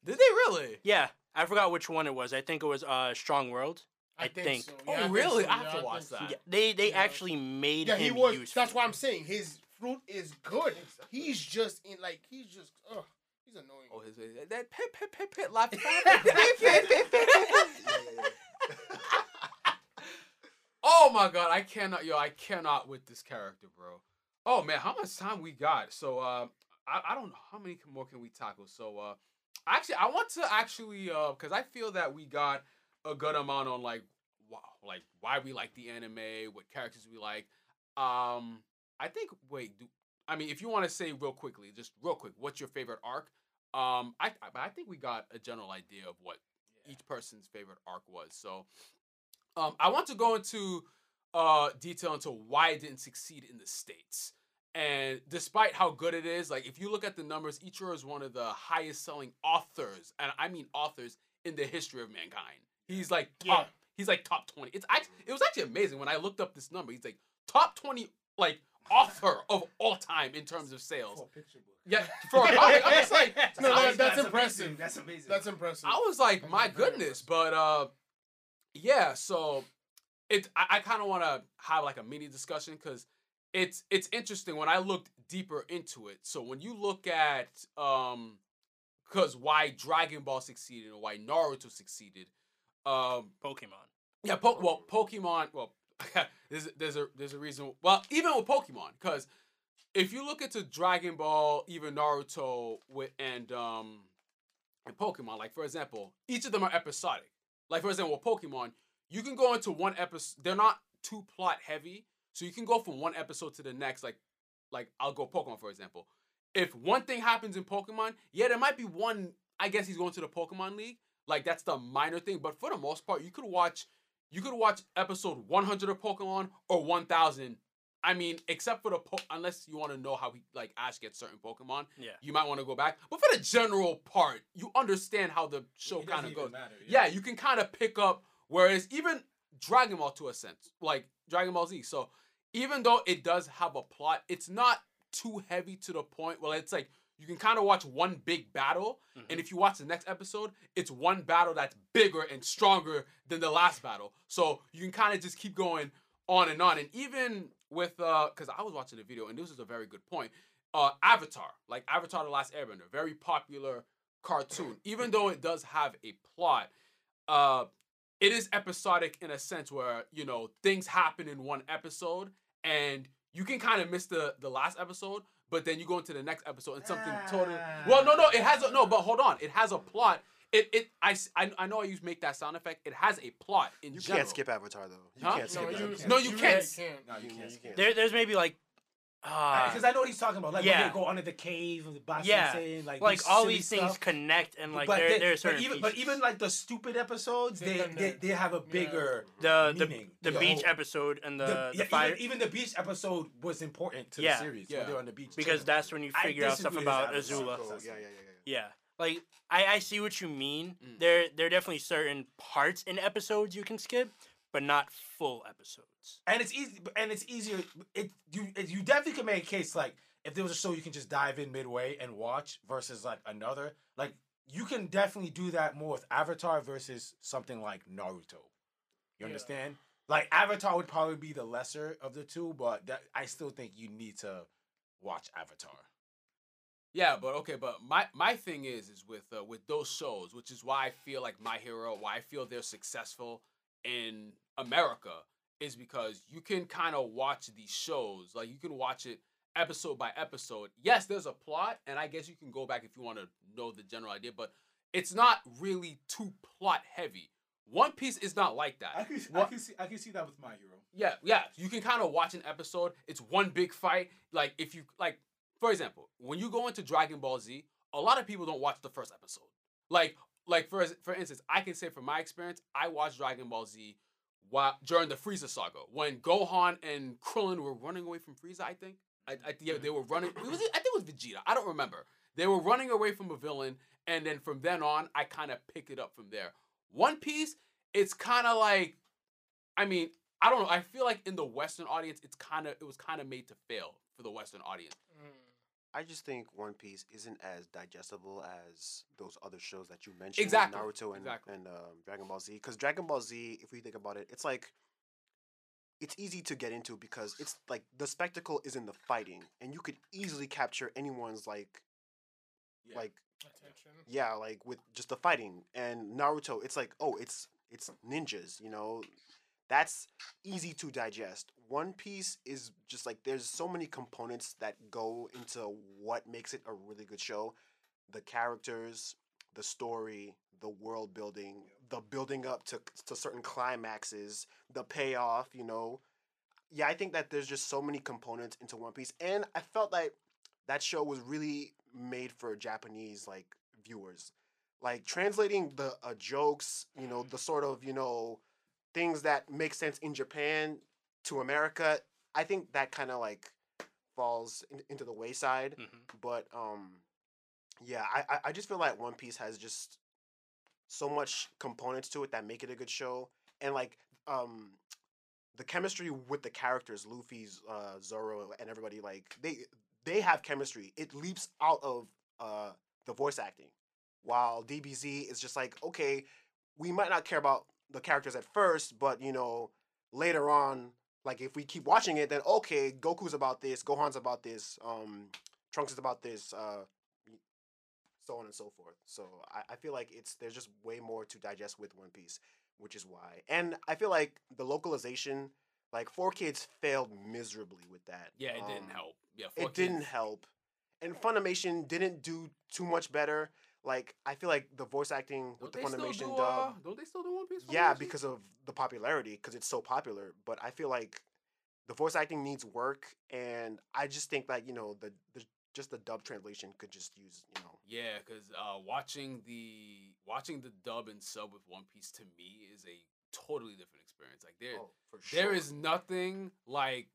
Did they really? Yeah, I forgot which one it was. I think it was uh Strong World. I think. so. Oh, Yeah, I think really? so. I have Yeah, to think watch so. that. Yeah, they they Yeah. actually made Yeah, him he was. useful. That's why I'm saying his fruit is good. He's just in like he's just ugh. He's annoying. Oh, his that pit pit pit pit laugh. Oh my god, I cannot, yo, I cannot with this character, bro. Oh man, how much time we got? So, uh, I, I don't know how many more can we tackle. So, uh, actually, I want to actually, uh, because I feel that we got a good amount on like, wow, like why we like the anime, what characters we like. Um, I think. Wait, do I mean if you want to say real quickly, just real quick, what's your favorite arc? Um, I I I think we got a general idea of what each person's favorite arc was. So, um, I want to go into uh, detail into why it didn't succeed in the states. And despite how good it is, like if you look at the numbers, Eiichiro is one of the highest selling authors, and I mean authors in the history of mankind. He's like top. Yeah. He's like top twenty. It's actually it was actually amazing when I looked up this number. He's like top twenty like author of all time in terms of sales. picture book. Yeah, for a comic, I'm just like No, I that- was- that's impressive. Amazing. That's amazing. That's impressive. I was like, That my goodness, impressive. but uh, yeah. So it, I, I kind of want to have like a mini discussion because it's it's interesting when I looked deeper into it. So when you look at um, because why Dragon Ball succeeded and why Naruto succeeded, um, Pokemon. yeah, po- well, Pokemon. Well, there's there's a there's a reason. Well, even with Pokemon, because if you look into Dragon Ball, even Naruto, with and um, and Pokemon, like for example, each of them are episodic. Like for example, with Pokemon, you can go into one episode. They're not too plot heavy, so you can go from one episode to the next. Like, like I'll go Pokemon for example. If one thing happens in Pokemon, yeah, there might be one. I guess he's going to the Pokemon League. Like that's the minor thing, but for the most part, you could watch you could watch episode 100 of Pokemon or 1000. I mean, except for the po- unless you want to know how he like Ash gets certain Pokemon, Yeah. you might want to go back. But for the general part, you understand how the show kind of goes. matter, Yeah, you can kind of pick up. Whereas even Dragon Ball to a sense, like Dragon Ball Z. So even though it does have a plot, it's not too heavy to the point. Well, it's like you can kind of watch one big battle, and if you watch the next episode, it's one battle that's bigger and stronger than the last battle. So you can kind of just keep going on and on. And even with uh, because I was watching the video, and this is a very good point. Uh, Avatar, like Avatar: The Last Airbender, very popular cartoon. Even though it does have a plot, uh, it is episodic in a sense where you know things happen in one episode, and you can kind of miss the the last episode, but then you go into the next episode and something totally. Ah. Well, no, no, it has a no, but hold on, it has a plot. It it I, I know I use make that sound effect. It has a plot in You general. can't skip Avatar though. You Huh? can't skip no, Avatar. you, No, you can't. can't. No, you You can't. you can't. There, there's maybe like, uh, Because I know what he's talking about. Like yeah. when they go under the cave of the Ba Sing Se, yeah, and, like like do all silly these things connect and like but, there, they- there are but certain even but even like the stupid episodes, They they they, they have a Yeah. bigger the the, meaning. the The beach whole- episode and the, the, the, fire even, even the beach episode was important to Yeah. the series Yeah. when they're on the beach because chilling. that's when you I figure out stuff about Avatar. Azula. Oh, yeah, yeah, yeah, yeah. Yeah, like I, I see what you mean. Mm. There there are definitely certain parts in episodes you can skip, but not full episodes. and it's easy and it's easier. It you it, you definitely can make a case like if there was a show you can just dive in midway and watch versus like another like you can definitely do that more with Avatar versus something like Naruto. You Yeah. understand? Like Avatar would probably be the lesser of the two, but that, I still think you need to watch Avatar. Yeah, but okay, but my my thing is is with uh, with those shows, which is why I feel like My Hero, why I feel they're successful in America, is because you can kind of watch these shows, like you can watch it episode by episode. Yes, there's a plot, and I guess you can go back if you want to know the general idea, but it's not really too plot heavy. One Piece is not like that. can, What- can see I can see that with My Hero. Yeah, yeah. You can kind of watch an episode. It's one big fight. Like if you like, for example, when you go into Dragon Ball Z, a lot of people don't watch the first episode. Like, like for for instance, I can say from my experience, I watched Dragon Ball Z while during the Frieza saga when Gohan and Krillin were running away from Frieza. I think. I, I yeah, mm-hmm. they were running. It was I think it was Vegeta. I don't remember. They were running away from a villain, and then from then on, I kind of picked it up from there. One Piece, it's kind of like, I mean, I don't know. I feel like in the Western audience, it's kind of it was kind of made to fail for the Western audience. I just think One Piece isn't as digestible as those other shows that you mentioned, Exactly, Naruto and exactly. and um, Dragon Ball Z. Because Dragon Ball Z, if we think about it, it's like it's easy to get into because it's like the spectacle is in the fighting, and you could easily capture anyone's like Yeah. like Attention. yeah, like with just the fighting. And Naruto, it's like, oh, it's it's ninjas, you know. That's easy to digest. One Piece is just like there's so many components that go into what makes it a really good show. The characters, the story, the world building, the building up to to certain climaxes, the payoff, you know. Yeah, I think that there's just so many components into One Piece and I felt like that show was really made for Japanese like viewers. Like translating the uh, jokes, you know, the sort of, you know, things that make sense in Japan to America, I think that kind of like falls in, into the wayside. Mhm. But um, yeah, I I- I just feel like One Piece has just so much components to it that make it a good show, and like um, the chemistry with the characters, Luffy's, uh, Zoro, and everybody, like they they have chemistry. It leaps out of uh the voice acting, while DBZ is just like okay, we might not care about the characters at first, but you know later on, like if we keep watching it, then okay, Goku's about this, Gohan's about this, um, Trunks is about this, uh, so on and so forth. So I, I feel like it's there's just way more to digest with One Piece, which is why. And I feel like the localization, like Four Kids failed miserably with that. Yeah, it didn't Um, help. Yeah, It didn't help. And Funimation didn't do too much better. Like I feel like the voice acting with Don't the Funimation do, uh, dub. don't they still do One Piece? Yeah, because of the popularity, because it's so popular. But I feel like the voice acting needs work, and I just think that you know the, the just the dub translation could just use you know. Yeah, because uh, watching the watching the dub and sub with One Piece to me is a totally different experience. Like there, Oh, for there is nothing like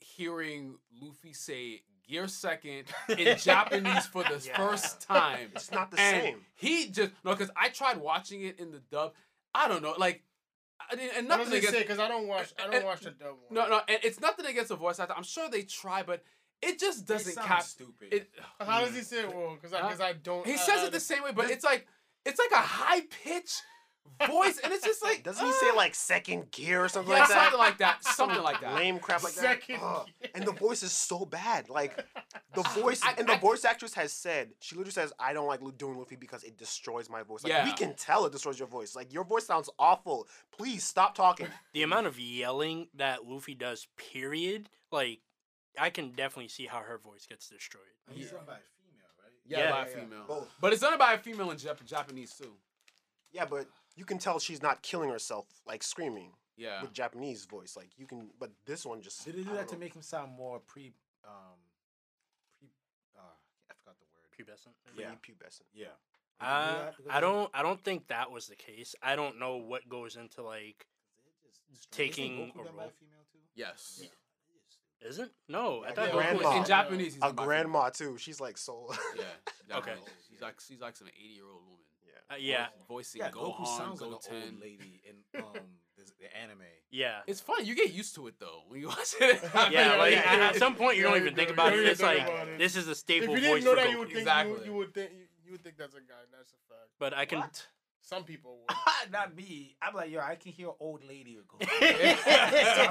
hearing Luffy say "gear second in Japanese for the Yeah. first time. It's not the and same. He just no, because I tried watching it in the dub. I don't know, like, I didn't, and What nothing does it against say? Because I don't watch. I don't watch the dub one. no, no, and it's nothing against the voice actor. I'm sure they try, but it just doesn't sound cap stupid. it. How does he say it? Well, because I, Huh? I don't. He I- says I- it the same way, but it's like it's like a high pitch voice, and it's just like Doesn't he say uh, like second gear or something yeah, like that? something like that, something like that. Lame crap like Second that. Ugh. And the voice is so bad. Like the voice I- and the I- voice actress has said she literally says, "I don't like doing Luffy because it destroys my voice." Like we can tell it destroys your voice. Like your voice sounds awful. Please stop talking. The amount of yelling that Luffy does, period, like I can definitely see how her voice gets destroyed. And he's Yeah. done by a female, right? Yeah, Yeah, by a yeah, yeah. female. Both. But it's done by a female in Jap- Japanese too. Yeah, but you can tell she's not killing herself like screaming Yeah. with Japanese voice. Like you can, but this one just. Did they do that don't to make him sound more pre, um, pre? Uh, I forgot the word. Pubescent. Yeah. Prepubescent. Yeah. Did do Uh, I don't. I don't think that was the case. I don't know what goes into like. just- taking Isn't Goku a done by role. female too? Yes. Yeah. Isn't? No, I Yeah, thought yeah, Goku was grandma. In Japanese, he's A done by grandma too. She's like so. female. Yeah. Okay. Japanese. She's like she's like some eighty year old woman. Yeah. Uh, yeah, Voicing Yeah, Gohan, Goku sounds like an old lady in um this, the anime. yeah, It's funny. You get used to it though when you watch it. yeah. Like yeah, at, yeah. at some point, you Yeah, don't even think about it. It's like it. this is a staple. If staple you voice didn't know for that, Goku. you would think Exactly. you, you would think you, you would think that's a guy. That's a fact. But I can. What? Some people would. Not me. I'm like, yo, I can hear old lady or Goku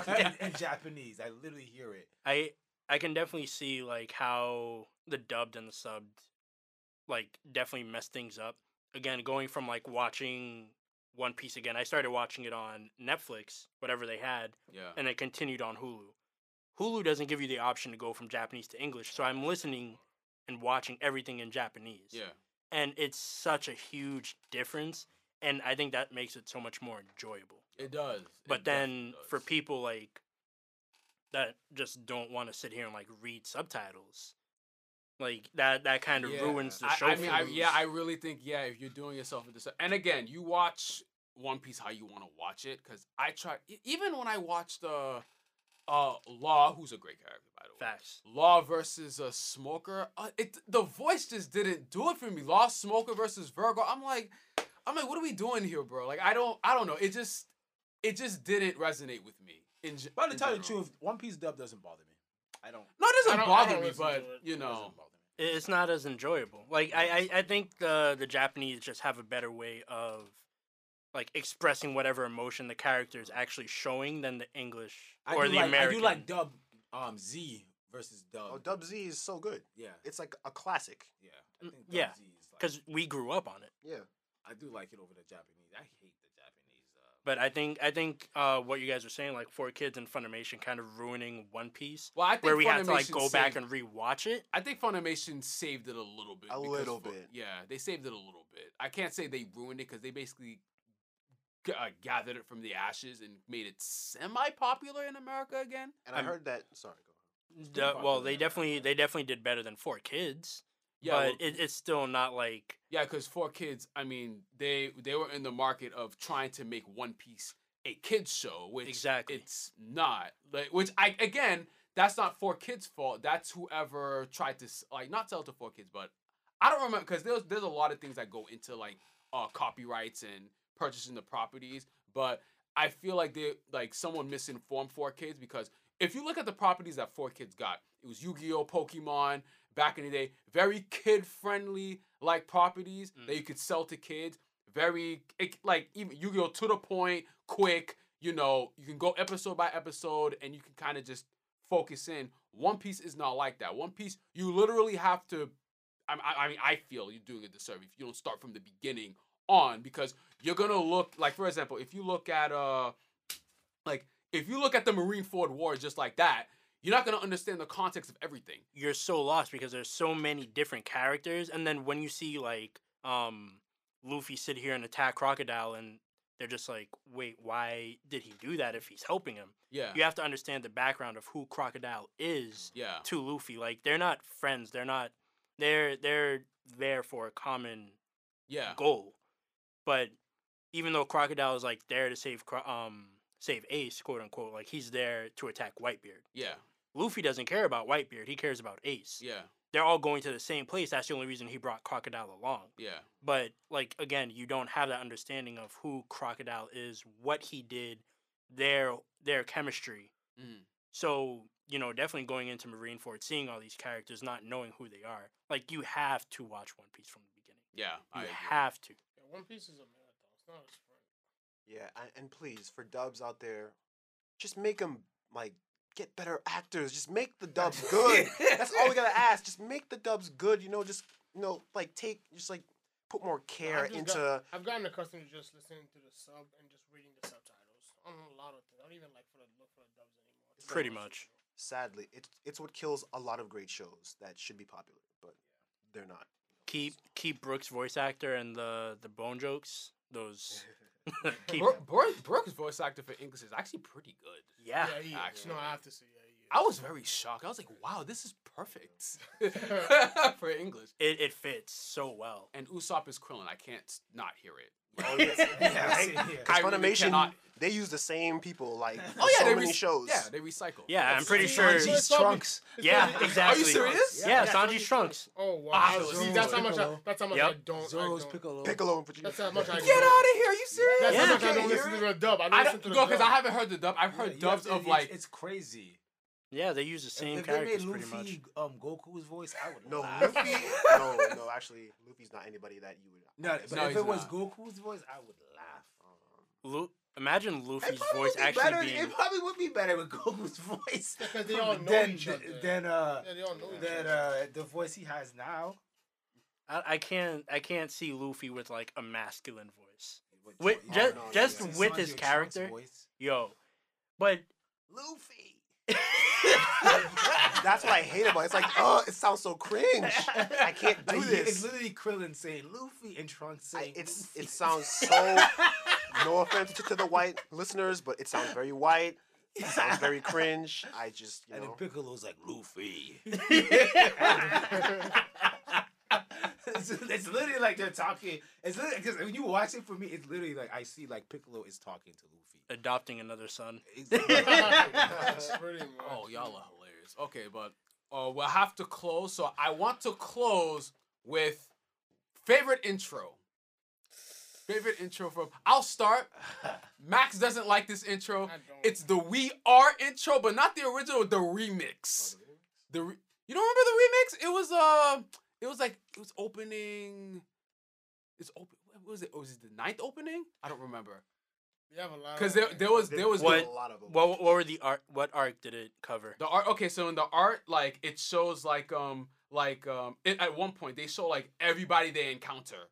talking in, in Japanese. I literally hear it. I I can definitely see like how the dubbed and the subbed like definitely messed things up. Again, going from like watching One Piece again, I started watching it on Netflix, whatever they had, yeah. and it continued on Hulu. Hulu doesn't give you the option to go from Japanese to English, so I'm listening and watching everything in Japanese. Yeah. And it's such a huge difference, and I think that makes it so much more enjoyable. It does. But definitely then for does. people like that just don't want to sit here and like read subtitles, like that that kind of Yeah. ruins the show. I for mean, I, me. yeah, I really think yeah, if you're doing yourself a disservice. and again, you watch One Piece how you want to watch it, because I try e- even when I watched uh, uh, Law, who's a great character by the way. facts. Law versus a Smoker, uh, it the voice just didn't do it for me. Law Smoker versus Vergo, I'm like, I'm like, what are we doing here, bro? Like, I don't, I don't know. It just, it just didn't resonate with me. In, ge- But to in tell you the truth, One Piece dub doesn't bother me. I don't. no, it doesn't bother me, but it. you It know, doesn't bother me. It- It's not as enjoyable. Like I, I, I think the the Japanese just have a better way of like expressing whatever emotion the character is actually showing than the English I or the like, American. I do like dub um Z versus dub. Oh, Dub Z is so good. yeah, It's like a classic. yeah. I Mm, think yeah, Dub Z is like, because we grew up on it. Yeah. I do like it over the Japanese. I hate the Japanese dub. But I think I think uh, what you guys are saying, like Four Kids and Funimation, kind of ruining One Piece, well, I think where we had to like Funimation go back saved- and rewatch it. I think Funimation saved it a little bit. A because little bit. Yeah, they saved it a little bit. I can't say they ruined it because they basically g- uh, gathered it from the ashes and made it semi-popular in America again. And I I'm- heard that. Sorry, go ahead. The- well, they definitely they definitely did better than Four Kids, Yeah, but well, it, it's still not like yeah, because Four Kids, I mean, they they were in the market of trying to make One Piece a kids show, which Exactly. it's not. Like, which I again, that's not Four Kids' fault. That's whoever tried to like not sell to Four Kids, but I don't remember because there's there's a lot of things that go into like uh copyrights and purchasing the properties, but I feel like they like someone misinformed Four Kids because if you look at the properties that Four Kids got, it was Yu-Gi-Oh, Pokemon back in the day, very kid friendly like properties that you could sell to kids. Very it, like even Yu-Gi-Oh to the point, quick. You know, you can go episode by episode and you can kind of just focus in. One Piece is not like that. One Piece, you literally have to. I, I, I mean, I feel you're doing a disservice if you don't start from the beginning on because you're gonna look like, for example, if you look at uh, like if you look at the Marine Ford War just like that, you're not gonna understand the context of everything. you're so lost because there's so many different characters and then when you see like um Luffy sit here and attack Crocodile and they're just like, wait, why did he do that if he's helping him? Yeah, You have to understand the background of who Crocodile is yeah, to Luffy. Like they're not friends. They're not they're they're there for a common yeah, goal. But even though Crocodile is like there to save um save Ace, quote unquote, like he's there to attack Whitebeard. yeah, Luffy doesn't care about Whitebeard. He cares about Ace. yeah, They're all going to the same place. That's the only reason he brought Crocodile along. yeah, But like again, you don't have that understanding of who Crocodile is, what he did, their their chemistry. Mhm. So you know, definitely going into Marineford, seeing all these characters, not knowing who they are, like you have to watch One Piece from the beginning. yeah. I You agree. have to. Yeah, One Piece is a marathon. It's not a sprint. Yeah, and, and please for dubs out there, just make them like get better actors. Just make the dubs good. That's all we gotta ask. Just make the dubs good. You know, just you know, like take just like put more care just into. got- I've gotten accustomed to just listening to the sub and just reading the subtitles on a lot of things. I don't even like for the look for the dubs anymore. It's Pretty so much. Sadly, it's it's what kills a lot of great shows that should be popular, but they're not. Keep keep Brooks voice actor and the the bone jokes. Those keep, Bro- Bro- Brooks' voice actor for English is actually pretty good. yeah. Yeah, he is. actually. No, I have to say, yeah, he is. I was very shocked. I was like, wow, this is perfect for English. It it fits so well. And Usopp is Krillin. I can't not hear it. Oh, yeah. Yeah, right? yeah. Because I really Funimation, cannot- they use the same people like Oh yeah, so they many shows. Yeah, they recycle. Yeah, I'm pretty sure. Sanji's Sanji's Trunks. Yeah, exactly. Are you serious? Yeah, Yeah, Sanji's Trunks. Oh wow! Ah, see, that's how much. I, that's how much Yep. I don't. I Zoro's. Piccolo. Piccolo and Vegeta. That's how much I Get don't. out of here! Are you serious? That's Yeah. how much I don't listen to the dub. I don't I listen don't to the go because. I haven't heard the dub. I've heard you dubs to- of it's- like It's crazy. Yeah, they use the If- same if they made characters pretty much. Luffy um Goku's voice, I would laugh. No, laugh. Luffy. no, no. Actually, Luffy's not anybody that you would. No, but No, if he's it was not. Goku's voice, I would laugh. Um, Lu- imagine Luffy's voice be actually better, being. It probably would be better with Goku's voice. Because they all know than, each other. Than uh, Yeah, they all know than uh, the voice he has now. I, I can't I can't see Luffy with like a masculine voice. With- With- oh, just- no, just yeah. with his character. Yo, but Luffy. That's what I hate about it. It's like, oh, it sounds so cringe. I can't do Like, It's literally Krillin saying Luffy and Trunks I, saying it's Luffy. it sounds so. No offense to, to the white listeners, but it sounds very white. It sounds very cringe. I just, you and then know. Piccolo's like Luffy. It's, it's literally like they're talking. It's literally because when you watch it for me, it's literally like I see like Piccolo is talking to Luffy. adopting another son. That's much. Oh, y'all are hilarious. Okay, but uh, we'll have to close. So I want to close with favorite intro. Favorite intro from. I'll start. Max doesn't like this intro. It's the We Are intro, but not the original. The remix. The re- you don't remember the remix? It was uh, it was like it was opening. It's open. What was it? Was it the ninth opening? I don't remember. You have a lot. Because there, there was there was What- a lot of them. What what were the art? What arc did it cover? The art. Okay, so in the art, like it shows like um like um it, at one point they show like everybody they encounter,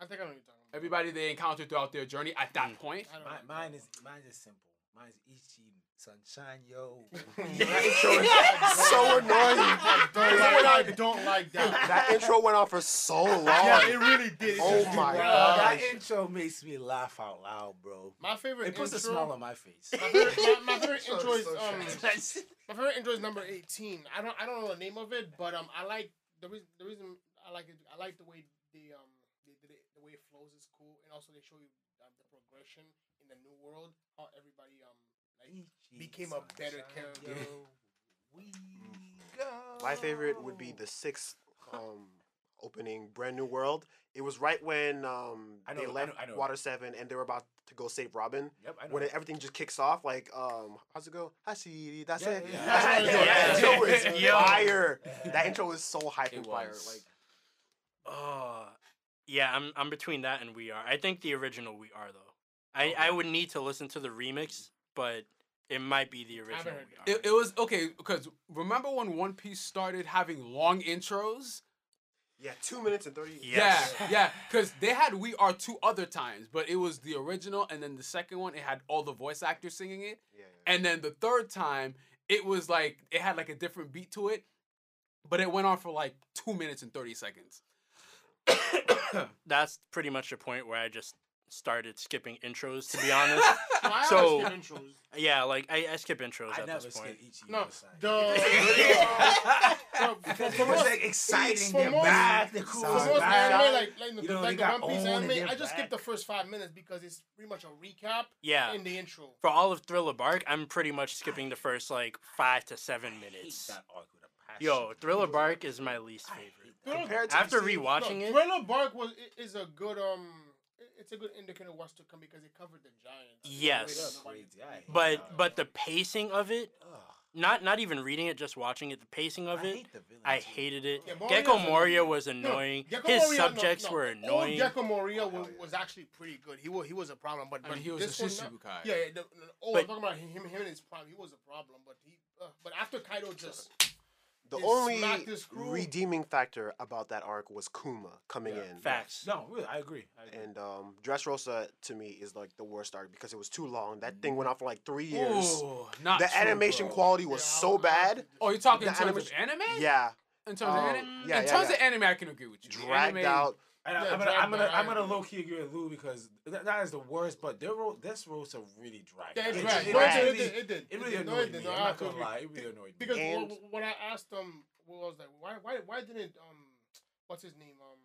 I think I know what you're talking about. everybody they encounter throughout their journey. At that Mm. point, I Mine, mine is mine is simple. Mine is Ichi Sunshine Yo. That intro is so annoying. I don't like, I don't like that. That intro went on for so long. yeah, it really did. It Oh just my God. that intro makes me laugh out loud, bro. My favorite It puts intro. a smile on my face. My favorite, my, my favorite intro is so um. My favorite intro is number eighteen. I don't I don't know the name of it, but um I like the reason the reason I like it I like the way the um they did it the way it flows is cool, and also they show you um, the progression in the new world, how everybody um like became a better character. We go. My favorite would be the sixth um, opening, Brand New World. It was right when um, I know- they I left know- I know. Water Seven and they were about to go save Robin. Yep, I know. When it, everything just kicks off, like um, how's it go? I see. That's Yeah, it. yeah. That's it. Yeah, That yeah. intro is Yo. fire. That intro is so hype It and fire. was. Like Oh, yeah. I'm I'm between that and We Are. I think the original We Are though. I I would need to listen to the remix, but it might be the original heard We Are. It, it was okay because remember when One Piece started having long intros? yeah, two minutes and thirty. Yes. Yeah, yeah, because they had We Are two other times, but it was the original, and then the second one it had all the voice actors singing it, Yeah, yeah. and then the third time it was like it had like a different beat to it, but it went on for like two minutes and thirty seconds. That's pretty much the point where I just started skipping intros. To be honest, No, I So- so, intros. yeah, like I, I skip intros I at never this point. each No, the no, Because it was like exciting. for They're most- back. They're for cool. most back. anime, like like, the, You know, like the One Piece anime, I just skip the first five minutes because it's pretty much a recap Yeah, in the intro. for all of Thriller Bark, I'm pretty much skipping the first like five to seven minutes. that arc with a passion. Yo, Thriller Bark is my least favorite. hate that. Thriller- Compared to After rewatching no, it, Thriller Bark was is a good um. I- It's a good indicator of what's to come because it covered the giants. in Yes. that That's nobody- crazy. I hate but that. but the pacing of it, Ugh, not not even reading it, just watching it, the pacing of I it, hate I hated it. Yeah, Moria's Gecko Moria was annoying. Gecko His Moria- subjects no, were old annoying. Gecko Moria Oh, was, yeah. was actually pretty good. He was he was a problem, but, I but mean, he was this a one, Shichibukai. Yeah, yeah. The, the, oh, But- I'm talking about him, him, him and his problem. He was a problem, but he, uh, but after Kaido just The It only smacked his redeeming factor about that arc was Kuma coming Yeah. in. Facts. No, really, I agree. I agree. And um, Dressrosa to me is like the worst arc because it was too long. That thing went on for like three years. Ooh, not the true, animation bro. quality was Yeah, so I- I- bad. Oh, you're talking the in terms animation- of anime? Yeah, In terms Um, of anime? yeah, in yeah, terms yeah. of anime, I can agree with you. Dragged anime- out. And I, Yeah, I'm gonna, I'm gonna, that, I'm gonna low key agree with Lou because that, that is the worst. But their ro- this roster really dragged. Yeah, out. it It dragged. it did, it did. It. It really annoyed it did. me. No, I'm not gonna agree. lie. It really annoyed me. Because And- when I asked him, what was that? Why, why, why didn't um, what's his name? Um,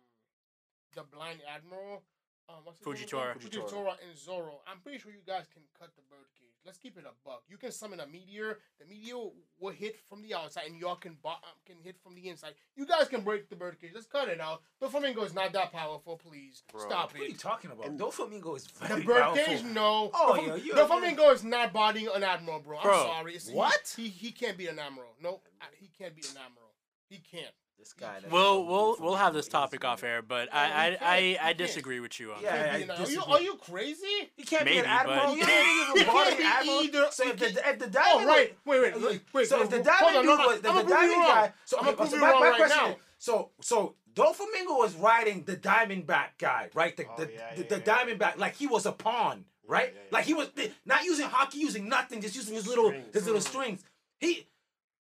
the blind admiral. Um, what's his Fujitora. Name? again? Fujitora and Zoro. I'm pretty sure you guys can cut the birdcage. Let's keep it a buck. You can summon a meteor. The meteor will hit from the outside, and y'all can bo- um, can hit from the inside. You guys can break the birdcage. Let's cut it out. Doflamingo is not that powerful. Please Bro. stop What are you talking about? And- Doflamingo is The very birdcage, powerful. no. Oh, the, yo, flam- you- Doflamingo is not bodying an admiral, bro. I'm sorry. It's, what? He, he can't be an admiral. No, he can't be an admiral. He can't. This guy. that- We'll we'll we'll have this topic off air, but No, he I. I I, I disagree with you on Yeah, that. Can't I be an- are you are you crazy? He can't be an admiral. but- You don't even He bother can't be admiral. either. So He if the if the Oh diamond right, wait, wait, wait, wait. so if the diamond on, dude was the, the diamond guy. So, I'ma okay, prove so you my, wrong my right question now. is, so so Doflamingo was riding the Diamondback guy, right? The Oh, the, yeah, the, yeah, the yeah. Diamondback, like he was a pawn, right? yeah, yeah. Like he was not using haki, using nothing, just using his little Strings. his little Mm. strings. He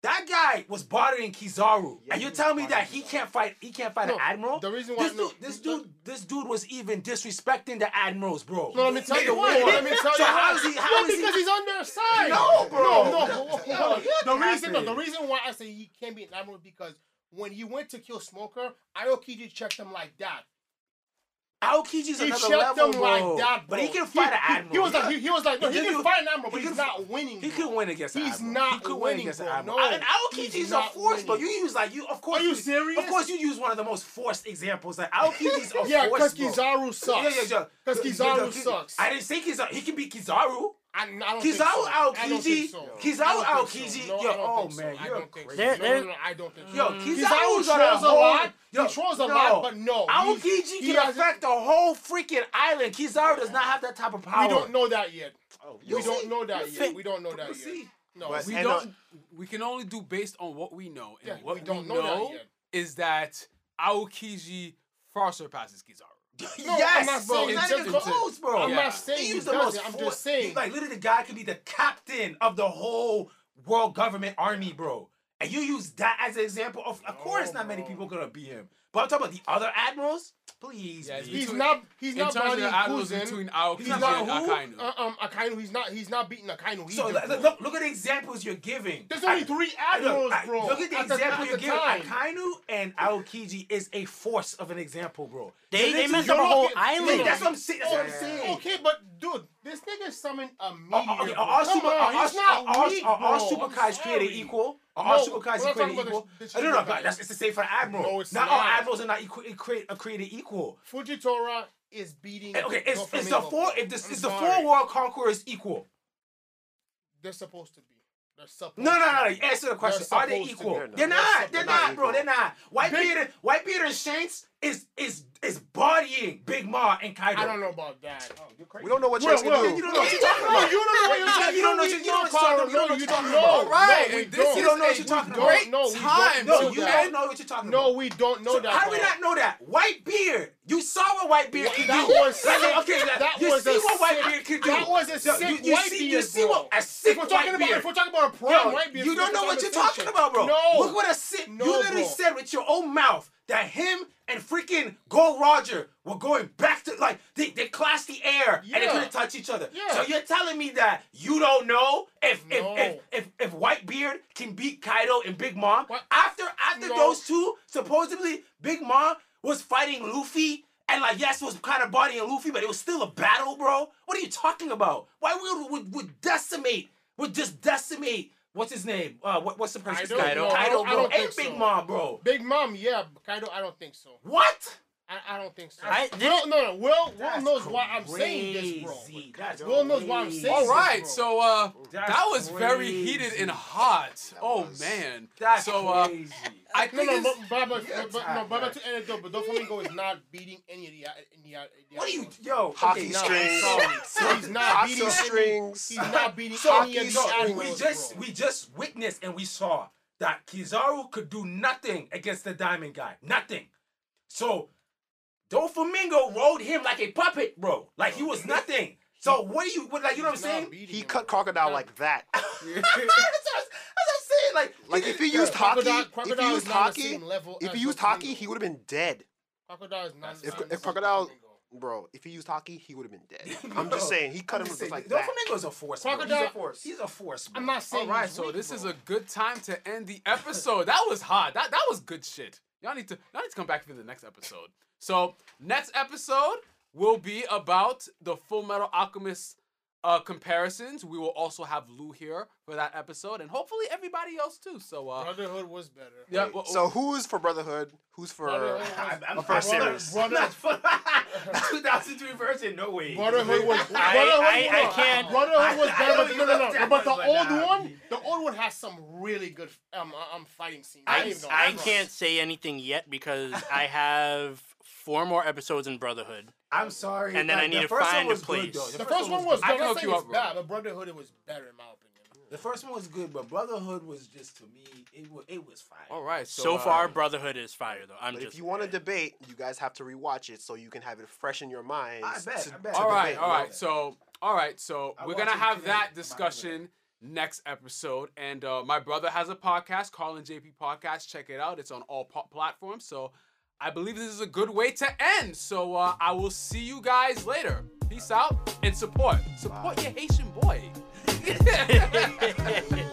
that guy was bothering Kizaru, Yeah, and you're was telling me that he Kizaru. can't fight. He can't fight No, an admiral. the reason why- this no, dude, this no, dude, this dude was even disrespecting the admirals, bro. No, let me tell you why. Let me tell so you how why. is he? No, How is he? because he's undersized. No, bro. No, no. No, no, on. you're The reason, no, the reason why I say he can't be an admiral because when he went to kill Smoker, Aokiji checked him like that. Aokiji's He another level, bro. like that, bro. But he can fight an he, admiral. He was like, he, he was like, no, he he, can- can fight an admiral, but he he's not winning. He could win against an He's not he could win winning, against an admiral. No, and Aokiji's a force, bro. winning. You use like you. Of course, Are you serious? Of course, you use one of the most forced examples. Like Aokiji's a Yeah, force, because. Kizaru sucks. Yeah, yeah, yeah. Because Kizaru sucks. I didn't say Kizaru. He can beat Kizaru. I, I don't Kizaru think so. I don't Aokiji. think so. Kizaru I don't think Aokiji. so. No, Yo, oh so. man, you're don't think so. crazy. No, no, no, I don't think so. Yo. Kizaru's Kizaru on a trolls a lot. Yo, he trolls a no. lot, but no. he- Aokiji can affect the whole freaking island. Kizaru does not have that type of power. We don't know that yet. Oh, We you'll don't know that yet. We don't know that yet. No. But- We uh, don't. we can only do based on what we know, and Yeah, what we don't we know know, that yet. is that Aokiji far surpasses Kizaru. No, yes, I'm not bro. It's not even close, bro. I'm Yeah. not saying He was the most. I'm just saying. Like literally, the guy could be the captain of the whole world government army, bro. And you use that as an example. Of, of No, course, not many bro. people gonna be him. But I'm talking about the other admirals. Please. Yeah. He's between- not. He's not terms of bodying Kuzan. between Aokiji He's not who? Akainu. Uh, um, Akainu. He's not. He's not beating Akainu. So either, look, look, look at the examples you're giving. There's only I- three I- look, admirals, I- bro. Look at the at example at you're the giving. time. Akainu and Aokiji is a force of an example, bro. They You're they messed up a whole looking- island. Hey, that's what I'm saying. That's what I'm saying. Okay, but dude, this nigga summoned a meteor. Are, are, bro. are all Come super, on, are, all- he's not are weak, are all bro. super I'm Kais created equal? Are all No, super we're Kais not created equal? the- the I don't know, but that's it's the same for admiral. No, it's not all admirals are not create, are created equal. Fujitora is beating. Eh, Okay, is, is the four if this is the four world conquerors equal? They're supposed to be. They're supposed. No, no, no. no. Answer the question. Are they equal? They're not. not. They're They're not, not bro. They're not. White Big- Beard, White Beard and Shanks is is is bodying Big Mom and Kaido. I don't know about that. Oh, you're crazy. We don't know what Will, Shanks can Will, do. You don't know what you're talking about. you don't know what you're talking You don't know what you're- you don't know what you're talking about. No, you You don't don't know. know. No, we this don't. You don't know what you're talking about. great No, we don't. time No, you don't know what you're talking No, we don't know So that. how do we not know that? White beard. You saw what white beard can That do. was Like, sick. okay, that, was That you was see what white beard can do. that was a sick you, you white see, You see what a sick white talking about beard. if we're talking about a prime Yo, white beard, you don't know what you're talking about, bro. No. Look what I said. No, you literally said with your own mouth that him and freaking Gold Roger were going back to like they, they clashed the air and they couldn't touch each other. Yeah. So you're telling me that you don't know if if, No. if, if if Whitebeard can beat Kaido and Big Mom What? after after No. those two supposedly Big Mom was fighting Luffy. And like yes, it was kind of bodying Luffy, but it was still a battle, bro. What are you talking about? Why would would, would decimate? Would just decimate? What's his name? Uh, what, what's the person's Kaido? Kaido, No, I Kaido, don't- I bro, don't and think Big so. Mom, bro. Big Mom, yeah, Kaido, I don't think so. What? I, I don't think so. I- Will, no, no, Will, Will That's knows why I'm saying this, bro. crazy. That's Will knows why I'm crazy. saying All this, right, bro. so uh, that was very heated and hot. That oh was- man, That's so uh, crazy. I No, think no, it's- but, but, but, You're but, no, tired, but, man. to end it though, but Doflamingo is not beating any of the, uh, any uh, of the What are you, yo? Haki okay, No, strings. I'm sorry. He's not Haki beating any, strings. He's not beating So, any of the so we just bro. we just witnessed and we saw that Kizaru could do nothing against the Diamond Guy. Nothing. So Doflamingo rode him like a puppet, bro. Like he was nothing. So what do you what, like? You know what I'm saying? He him, cut bro. Crocodile Not- like that. saying. Like, Like if he used Crocodile- haki, if he used not on the haki, if he used haki, he would have been dead, Crocodile is not. If- on if Crocodile- bro. If he used haki, he would have been dead. I'm just saying, he cut I'm him just just saying, like that. Doflamingo's a force. bro. Crocodile- He's a force. He's a force. I'm not saying. all right, he's so weak, this is a good time to end the episode. That was hot. That that was good shit. Y'all need to y'all need to come back for the next episode. So next episode will be about the Full Metal Alchemist uh, comparisons. We will also have Lou here for that episode, and hopefully everybody else too. So uh, Brotherhood was better. yeah. well, So who's for Brotherhood? Who's for? Brotherhood I'm, was- I'm A first brother- series. I'm not for- 2003 version, no way. Brotherhood was. I- Brotherhood, I- I no, can't- Brotherhood was I- I better, know but you no, no, love no. But the old nah. one, the old one has some really good um um fighting scenes. I, I, even gonna I can't say anything yet because I have four more episodes in Brotherhood. I'm sorry. And then I like, need the to find a was good, place. The first one was. I I'm can not hook saying you up, bad, but Brotherhood it was better in my opinion. The first one was good, but Brotherhood was just to me, it was it was fine. all right. So, So, uh, far, Brotherhood is fire though. I'm But just if you want to debate, you guys have to rewatch it so you can have it fresh in your mind. I bet, to- I bet. to all right, debate, all you know? right. So, all right. So I we're gonna have that I'm happy with discussion next episode. And uh, my brother has a podcast, Colin JP Podcast. Check it out. It's on all po- platforms. So I believe this is a good way to end. So uh, I will see you guys later. Peace out and support. Support your Haitian boy.